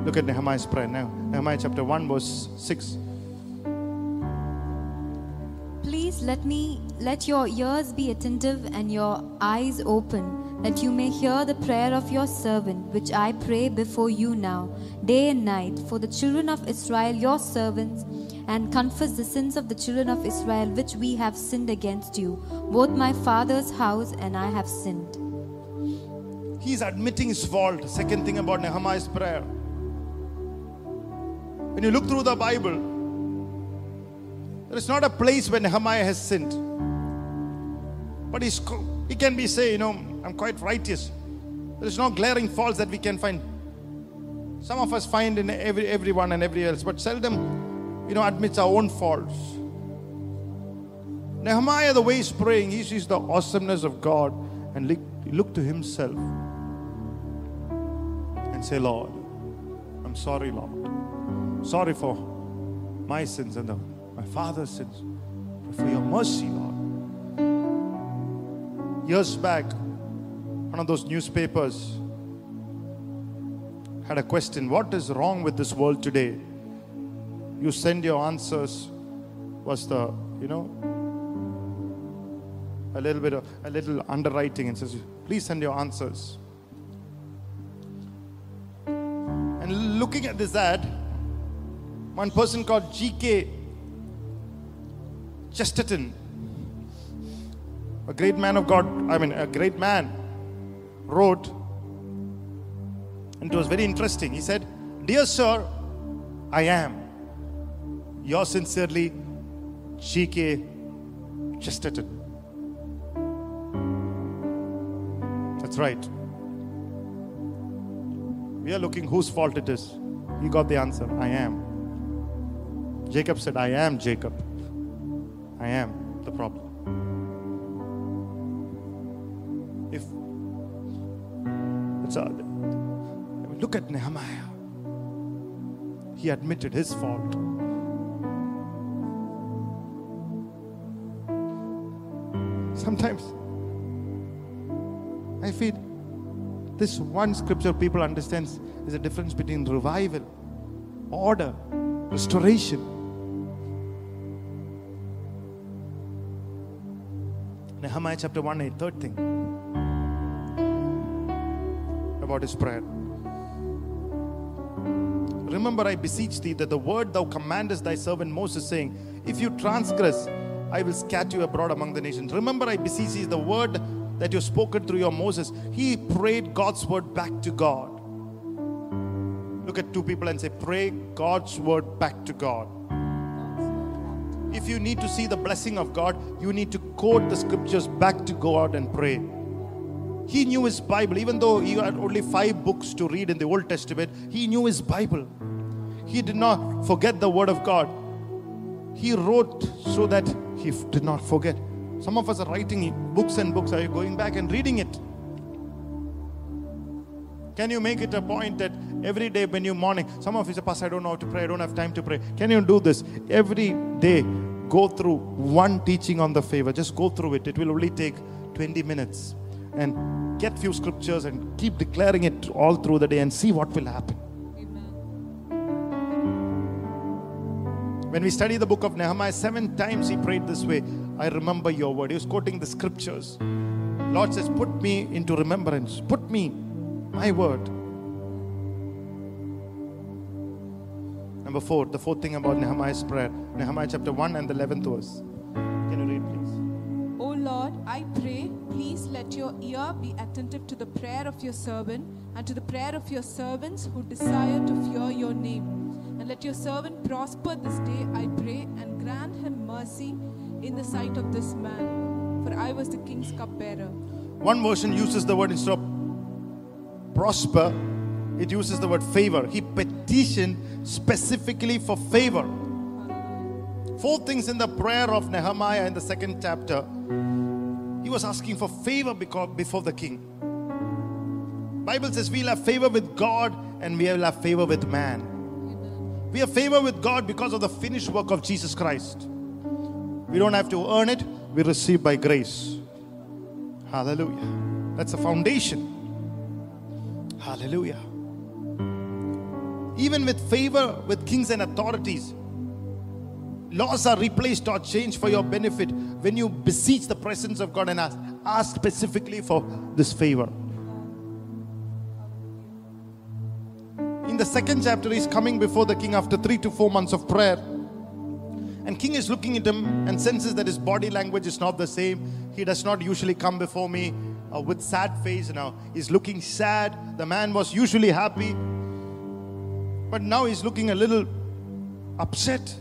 S1: look at Nehemiah's prayer now. Nehemiah chapter 1, verse 6.
S3: Please let me let your ears be attentive and your eyes open, that you may hear the prayer of your servant, which I pray before you now, day and night, for the children of Israel, your servants, and confess the sins of the children of Israel, which we have sinned against you. Both my father's house and I have sinned.
S1: He's admitting his fault. Second thing about Nehemiah's prayer. When you look through the Bible, there is not a place where Nehemiah has sinned. But he can be say, you know, I'm quite righteous. There is no glaring faults that we can find. Some of us find in every everyone and every else, but seldom, you know, admits our own faults. Nehemiah, the way he's praying, he sees the awesomeness of God and look, look to himself and say, Lord, I'm sorry, Lord. Sorry for my sins and the, my father's sins. But for your mercy, Lord. Years back, one of those newspapers had a question What is wrong with this world today? You send your answers, was the, you know, a little bit of a little underwriting and says, please send your answers. And looking at this ad, one person called G.K. Chesterton, a great man of God, I mean, a great man, wrote, and it was very interesting. He said, Dear sir, I am. Yours sincerely, G.K. Chesterton. That's right. We are looking whose fault it is. He got the answer I am. Jacob said, I am Jacob. I am a, look at Nehemiah, he admitted his fault. Sometimes I feel this one scripture people understand is a difference between revival, order, restoration. Nehemiah chapter 1 8, third thing about his prayer. Remember, I beseech thee that the word thou commandest thy servant Moses, saying, If you transgress, I will scatter you abroad among the nations. Remember, I beseech thee the word that you spoken through your Moses. He prayed God's word back to God. Look at two people and say, Pray God's word back to God. If you need to see the blessing of God, you need to quote the scriptures back to God and pray. He knew his Bible, even though he had only five books to read in the Old Testament, he knew his Bible. He did not forget the word of God. He wrote so that he did not forget. Some of us are writing books and books. Are you going back and reading it? Can you make it a point that every day when you morning, some of you say, Pastor, I don't know how to pray, I don't have time to pray. Can you do this? Every day, go through one teaching on the favor. Just go through it. It will only take 20 minutes. And get few scriptures and keep declaring it all through the day and see what will happen. When we study the book of Nehemiah, seven times he prayed this way I remember your word. He was quoting the scriptures. Lord says, Put me into remembrance. Put me, my word. Number four, the fourth thing about Nehemiah's prayer. Nehemiah chapter 1 and the 11th verse. Can you read, please?
S2: Lord, I pray, please let your ear be attentive to the prayer of your servant and to the prayer of your servants who desire to fear your name. And let your servant prosper this day, I pray, and grant him mercy in the sight of this man. For I was the king's cupbearer.
S1: One version uses the word instead of prosper, it uses the word favor. He petitioned specifically for favor. Four things in the prayer of Nehemiah in the second chapter. He was asking for favor before the king. Bible says we'll have favor with God and we will have favor with man. We have favor with God because of the finished work of Jesus Christ. We don't have to earn it, we receive by grace. Hallelujah. That's a foundation. Hallelujah. Even with favor with kings and authorities, laws are replaced or changed for your benefit when you beseech the presence of God and ask, ask specifically for this favor. In the second chapter, he's coming before the king after three to four months of prayer. And king is looking at him and senses that his body language is not the same. He does not usually come before me uh, with sad face now. He's looking sad. The man was usually happy. But now he's looking a little upset.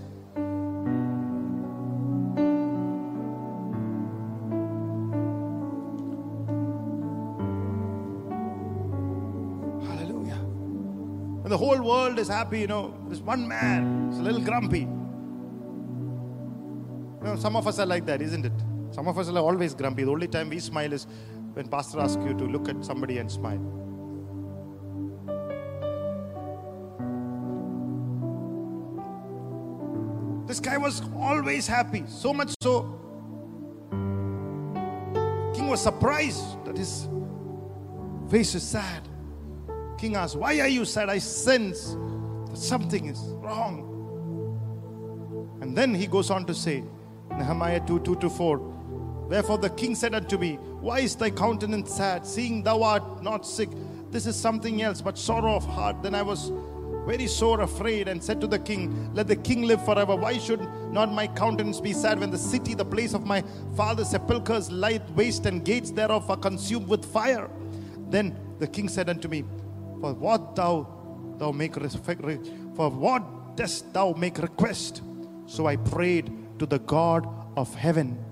S1: And the whole world is happy, you know. This one man is a little grumpy. You know, some of us are like that, isn't it? Some of us are always grumpy. The only time we smile is when pastor asks you to look at somebody and smile. This guy was always happy, so much so. King was surprised that his face is sad. King asked, Why are you sad? I sense that something is wrong. And then he goes on to say, Nehemiah 2 2 to 4. Wherefore the king said unto me, Why is thy countenance sad, seeing thou art not sick? This is something else, but sorrow of heart. Then I was very sore afraid and said to the king, Let the king live forever. Why should not my countenance be sad when the city, the place of my father's sepulchres, lieth waste and gates thereof are consumed with fire? Then the king said unto me, For what thou thou make for what dost thou make request? So I prayed to the God of heaven.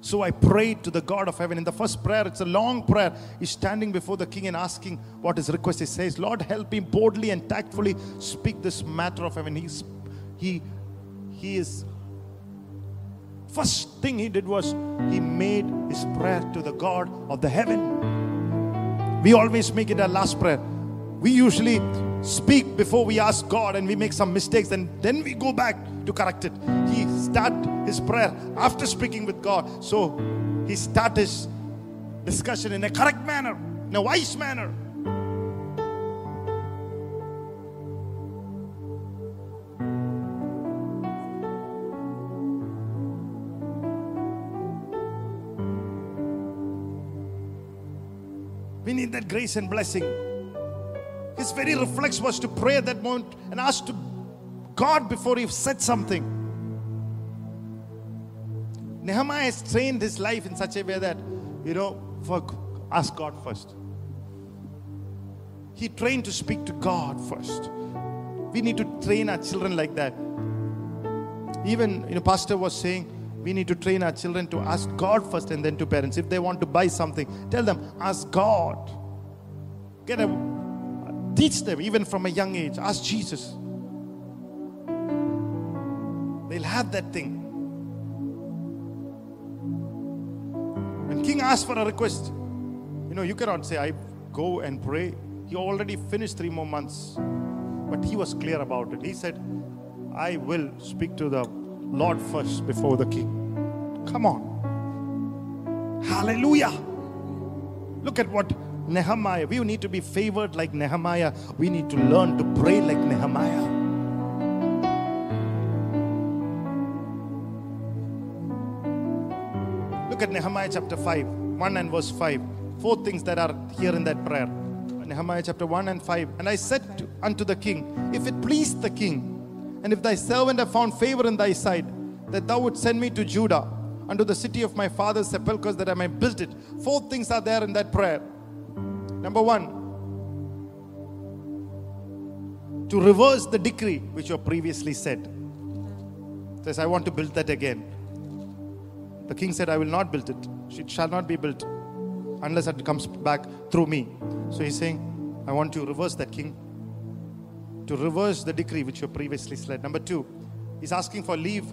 S1: So I prayed to the God of heaven. In the first prayer, it's a long prayer. He's standing before the king and asking what his request. He says, Lord, help me boldly and tactfully speak this matter of heaven. He's he he is first thing he did was he made his prayer to the God of the heaven. We always make it our last prayer. We usually speak before we ask God and we make some mistakes and then we go back to correct it. He start his prayer after speaking with God. So he start his discussion in a correct manner, in a wise manner. That grace and blessing. His very reflex was to pray at that moment and ask to God before he said something. Nehemiah has trained his life in such a way that, you know, for ask God first. He trained to speak to God first. We need to train our children like that. Even, you know, Pastor was saying, we need to train our children to ask God first and then to parents. If they want to buy something, tell them, ask God. Get a teach them even from a young age. Ask Jesus. They'll have that thing. When King asked for a request, you know, you cannot say, I go and pray. He already finished three more months. But he was clear about it. He said, I will speak to the Lord first before the king. Come on. Hallelujah. Look at what Nehemiah. We need to be favored like Nehemiah. We need to learn to pray like Nehemiah. Look at Nehemiah chapter 5, 1 and verse 5. Four things that are here in that prayer. Nehemiah chapter 1 and 5. And I said to, unto the king, If it please the king, and if thy servant have found favor in thy sight, that thou would send me to Judah, unto the city of my father's sepulchres, that I may build it. Four things are there in that prayer. Number one, to reverse the decree which you previously said. Says, I want to build that again. The king said, I will not build it. It shall not be built unless it comes back through me. So he's saying, I want to reverse that, king. To reverse the decree which you previously said. Number two, he's asking for leave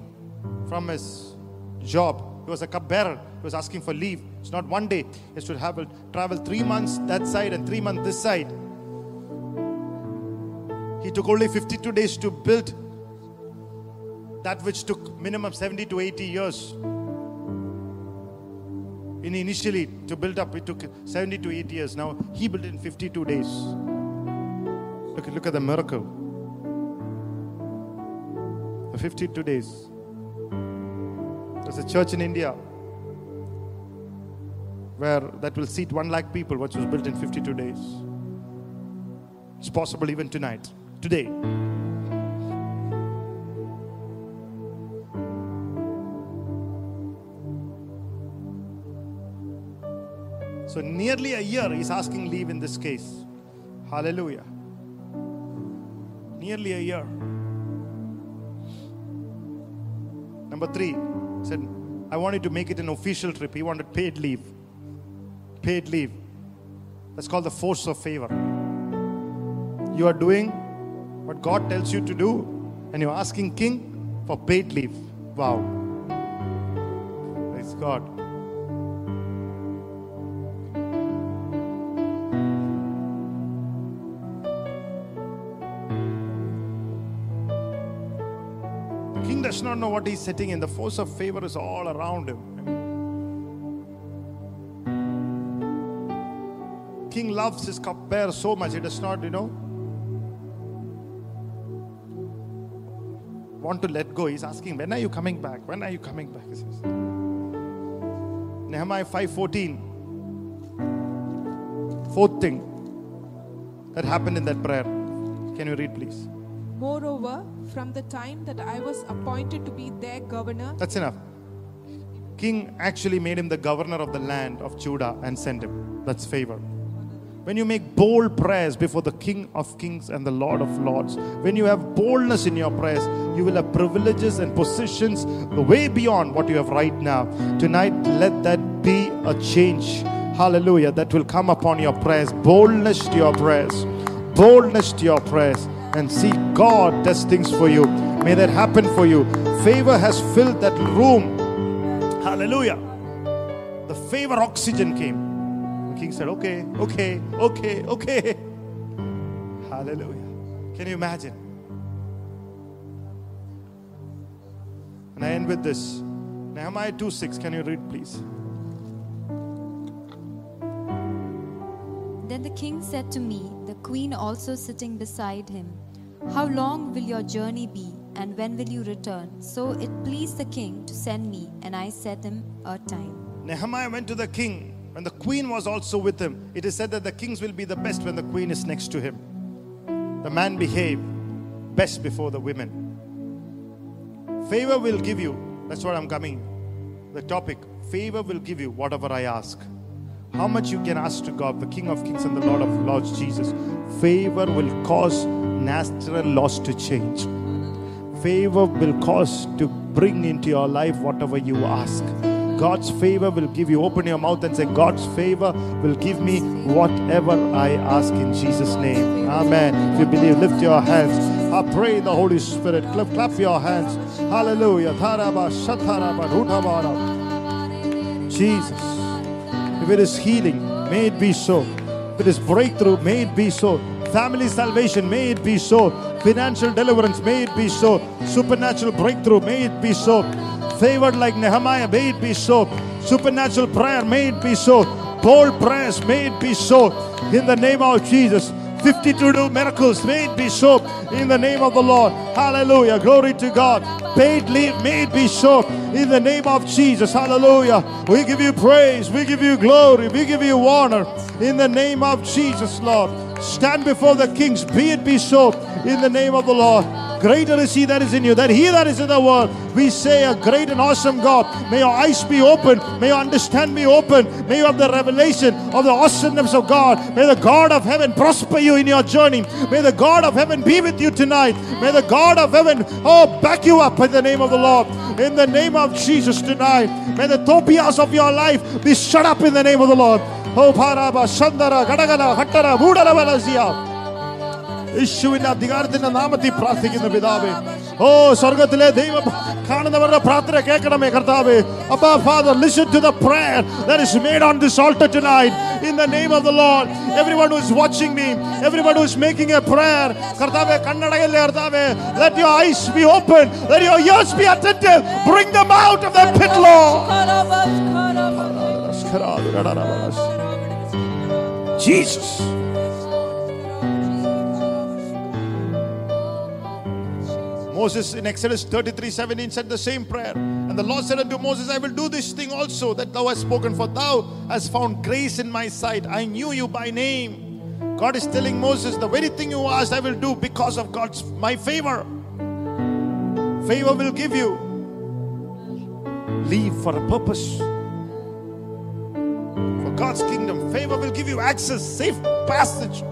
S1: from his job. He was a cupbearer. He was asking for leave. It's not one day. He to have travel three months that side and three months this side. He took only 52 days to build that which took minimum 70 to 80 years. In initially to build up, it took 70 to 80 years. Now he built it in 52 days. Look, look at the miracle. 52 days. There's a church in India where that will seat 1 lakh people, which was built in 52 days. It's possible even tonight, today. So, nearly a year he's asking leave in this case. Hallelujah. nearly a year. Number three, said, I wanted to make it an official trip. He wanted paid leave. Paid leave. That's called the force of favor. You are doing what God tells you to do, and you're asking King for paid leave. Wow. Praise God. Does not know what he's sitting in. The force of favor is all around him. King loves his cupbearer so much, he does not, you know, want to let go. He's asking, When are you coming back? When are you coming back? He says. Nehemiah 5:14. Fourth thing that happened in that prayer. Can you read, please?
S2: Moreover, from the time that I was appointed to be their governor,
S1: That's enough. King actually made him the governor of the land of Judah and sent him. That's favor. When you make bold prayers before the King of Kings and the Lord of Lords, when you have boldness in your prayers, you will have privileges and positions way beyond what you have right now. Tonight, let that be a change. Hallelujah. That will come upon your prayers. Boldness to your prayers. Boldness to your prayers. And see God does things for you. May that happen for you. Favor has filled that room. Hallelujah. The favor oxygen came. The king said, Okay, okay, okay, okay. Hallelujah. Can you imagine? And I end with this Nehemiah 2 6. Can you read, please?
S3: Then the king said to me, the queen also sitting beside him, How long will your journey be, and when will you return? So it pleased the king to send me, and I set him a time.
S1: Nehemiah went to the king and the queen was also with him. It is said that the kings will be the best when the queen is next to him. The man behaved best before the women. Favor will give you, that's what I'm coming. The topic favor will give you whatever I ask. How much you can ask to God, the King of Kings and the Lord of Lords, Jesus. Favor will cause natural laws to change. Favor will cause to bring into your life whatever you ask. God's favor will give you. Open your mouth and say, God's favor will give me whatever I ask in Jesus' name. Amen. If you believe, lift your hands. I pray the Holy Spirit. Clap, clap your hands. Hallelujah. Jesus. If it is healing, may it be so. If it is breakthrough, may it be so. Family salvation, may it be so. Financial deliverance, may it be so. Supernatural breakthrough, may it be so. Favored like Nehemiah, may it be so. Supernatural prayer, may it be so. Bold prayers, may it be so. In the name of Jesus. 52 miracles, may it be so. In the name of the Lord. Hallelujah. Glory to God. Paid leave, may it be so. In the name of Jesus. Hallelujah. We give you praise. We give you glory. We give you honor. In the name of Jesus, Lord. Stand before the kings. Be it be so. In the name of the Lord. Greater is He that is in you than He that is in the world. We say, A great and awesome God. May your eyes be open. May your understanding be open. May you have the revelation of the awesomeness of God. May the God of heaven prosper you in your journey. May the God of heaven be with you tonight. May the God of heaven, oh, back you up in the name of the Lord. In the name of Jesus tonight. May the topias of your life be shut up in the name of the Lord. Oh, Paraba, Shandara, Gadagala, Hattara, Budala, Valazia. യേശുവിന്റെ അധികാരത്തിന്റെ നാമത്തിൽ പ്രാർത്ഥിക്കുന്ന പിതാവേ ഓ സ്വർഗത്തിലെ ദൈവം കാണുന്നവരുടെ പ്രാർത്ഥന കേൾക്കണമേ കർത്താവേ അപ്പാ father listen to the prayer that is made on this altar tonight in the name of the lord everyone who is watching me everyone who is making a prayer കർത്താവേ കണ്ണടയല്ലേ കർത്താവേ let your eyes be open let your ears be attentive bring them out of that pit lord jesus Moses in Exodus 33 17 said the same prayer. And the Lord said unto Moses, I will do this thing also that thou hast spoken, for thou hast found grace in my sight. I knew you by name. God is telling Moses, the very thing you asked, I will do because of God's my favor. Favor will give you leave for a purpose. God's kingdom, favor will give you access, safe passage,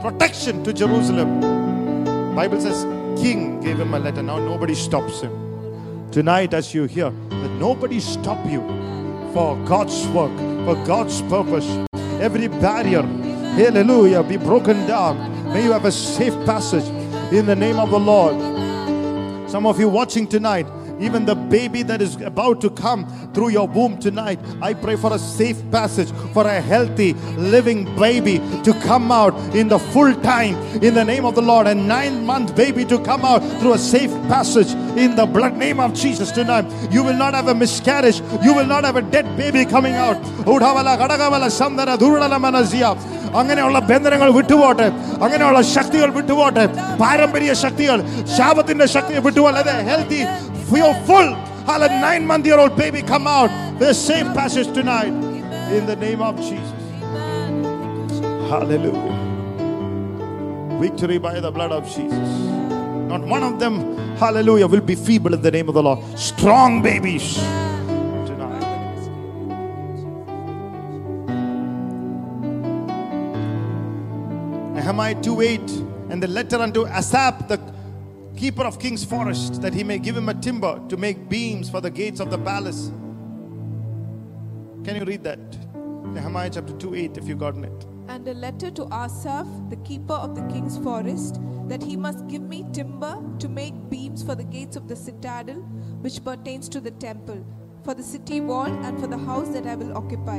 S1: protection to Jerusalem. Bible says king gave him a letter. Now nobody stops him. Tonight, as you hear, that nobody stop you for God's work, for God's purpose. Every barrier, hallelujah, be broken down. May you have a safe passage in the name of the Lord. Some of you watching tonight, even the baby that is about to come through your womb tonight, I pray for a safe passage, for a healthy, living baby to come out in the full time in the name of the Lord. A nine month baby to come out through a safe passage in the blood name of Jesus tonight. You will not have a miscarriage, you will not have a dead baby coming out. ഊഢവല, ഘടകവല, സന്ധന, ദുർടല മനസ്യ. അങ്ങനെയുള്ള ബന്ധനങ്ങൾ വിട്ടുപോട്ടെ അങ്ങനെയുള്ള ശക്തികൾ വിട്ടുപോട്ടെ പാരമ്പര്യ ശക്തികൾ ശാപത്തിന്റെ ശക്തി വിട്ടുപോലെ healthy full Hall a nine month year old baby come out the same passage tonight in the name of Jesus. Hallelujah. Victory by the blood of Jesus. Not one of them, hallelujah, will be feeble in the name of the Lord. Strong babies tonight. Nehemiah 2 8 and the letter unto Asaph, the keeper of king's forest, that he may give him a timber to make beams for the gates of the palace. Can you read that? Nehemiah chapter 2 8, if you've gotten it.
S2: And a letter to Asaph, the keeper of the king's forest, that he must give me timber to make beams for the gates of the citadel, which pertains to the temple, for the city wall, and for the house that I will occupy.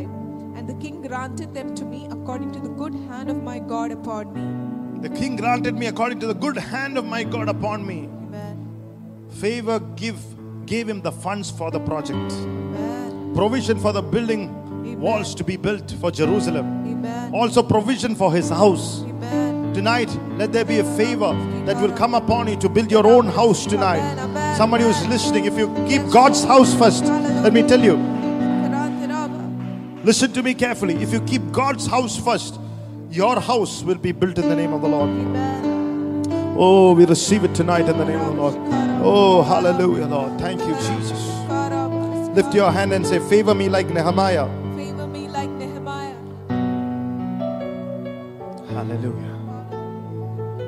S2: And the king granted them to me according to the good hand of my God upon me.
S1: The king granted me according to the good hand of my God upon me.
S2: Amen.
S1: Favor give gave him the funds for the project.
S2: Amen.
S1: Provision for the building walls to be built for Jerusalem.
S2: Amen.
S1: Also provision for his house.
S2: Amen.
S1: Tonight, let there be a favor that will come upon you to build your own house tonight. Somebody who's listening, if you keep God's house first, let me tell you, listen to me carefully. If you keep God's house first, your house will be built in the name of the Lord.
S2: Amen.
S1: Oh, we receive it tonight in the name of the Lord. Oh, hallelujah, Lord. Thank you, Jesus. Lift your hand and say, Favor me like Nehemiah.
S2: Favor me like Nehemiah.
S1: Hallelujah.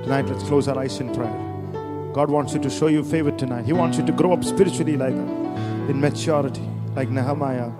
S1: Tonight, let's close our eyes in prayer. God wants you to show you favor tonight. He wants you to grow up spiritually like that, in maturity, like Nehemiah.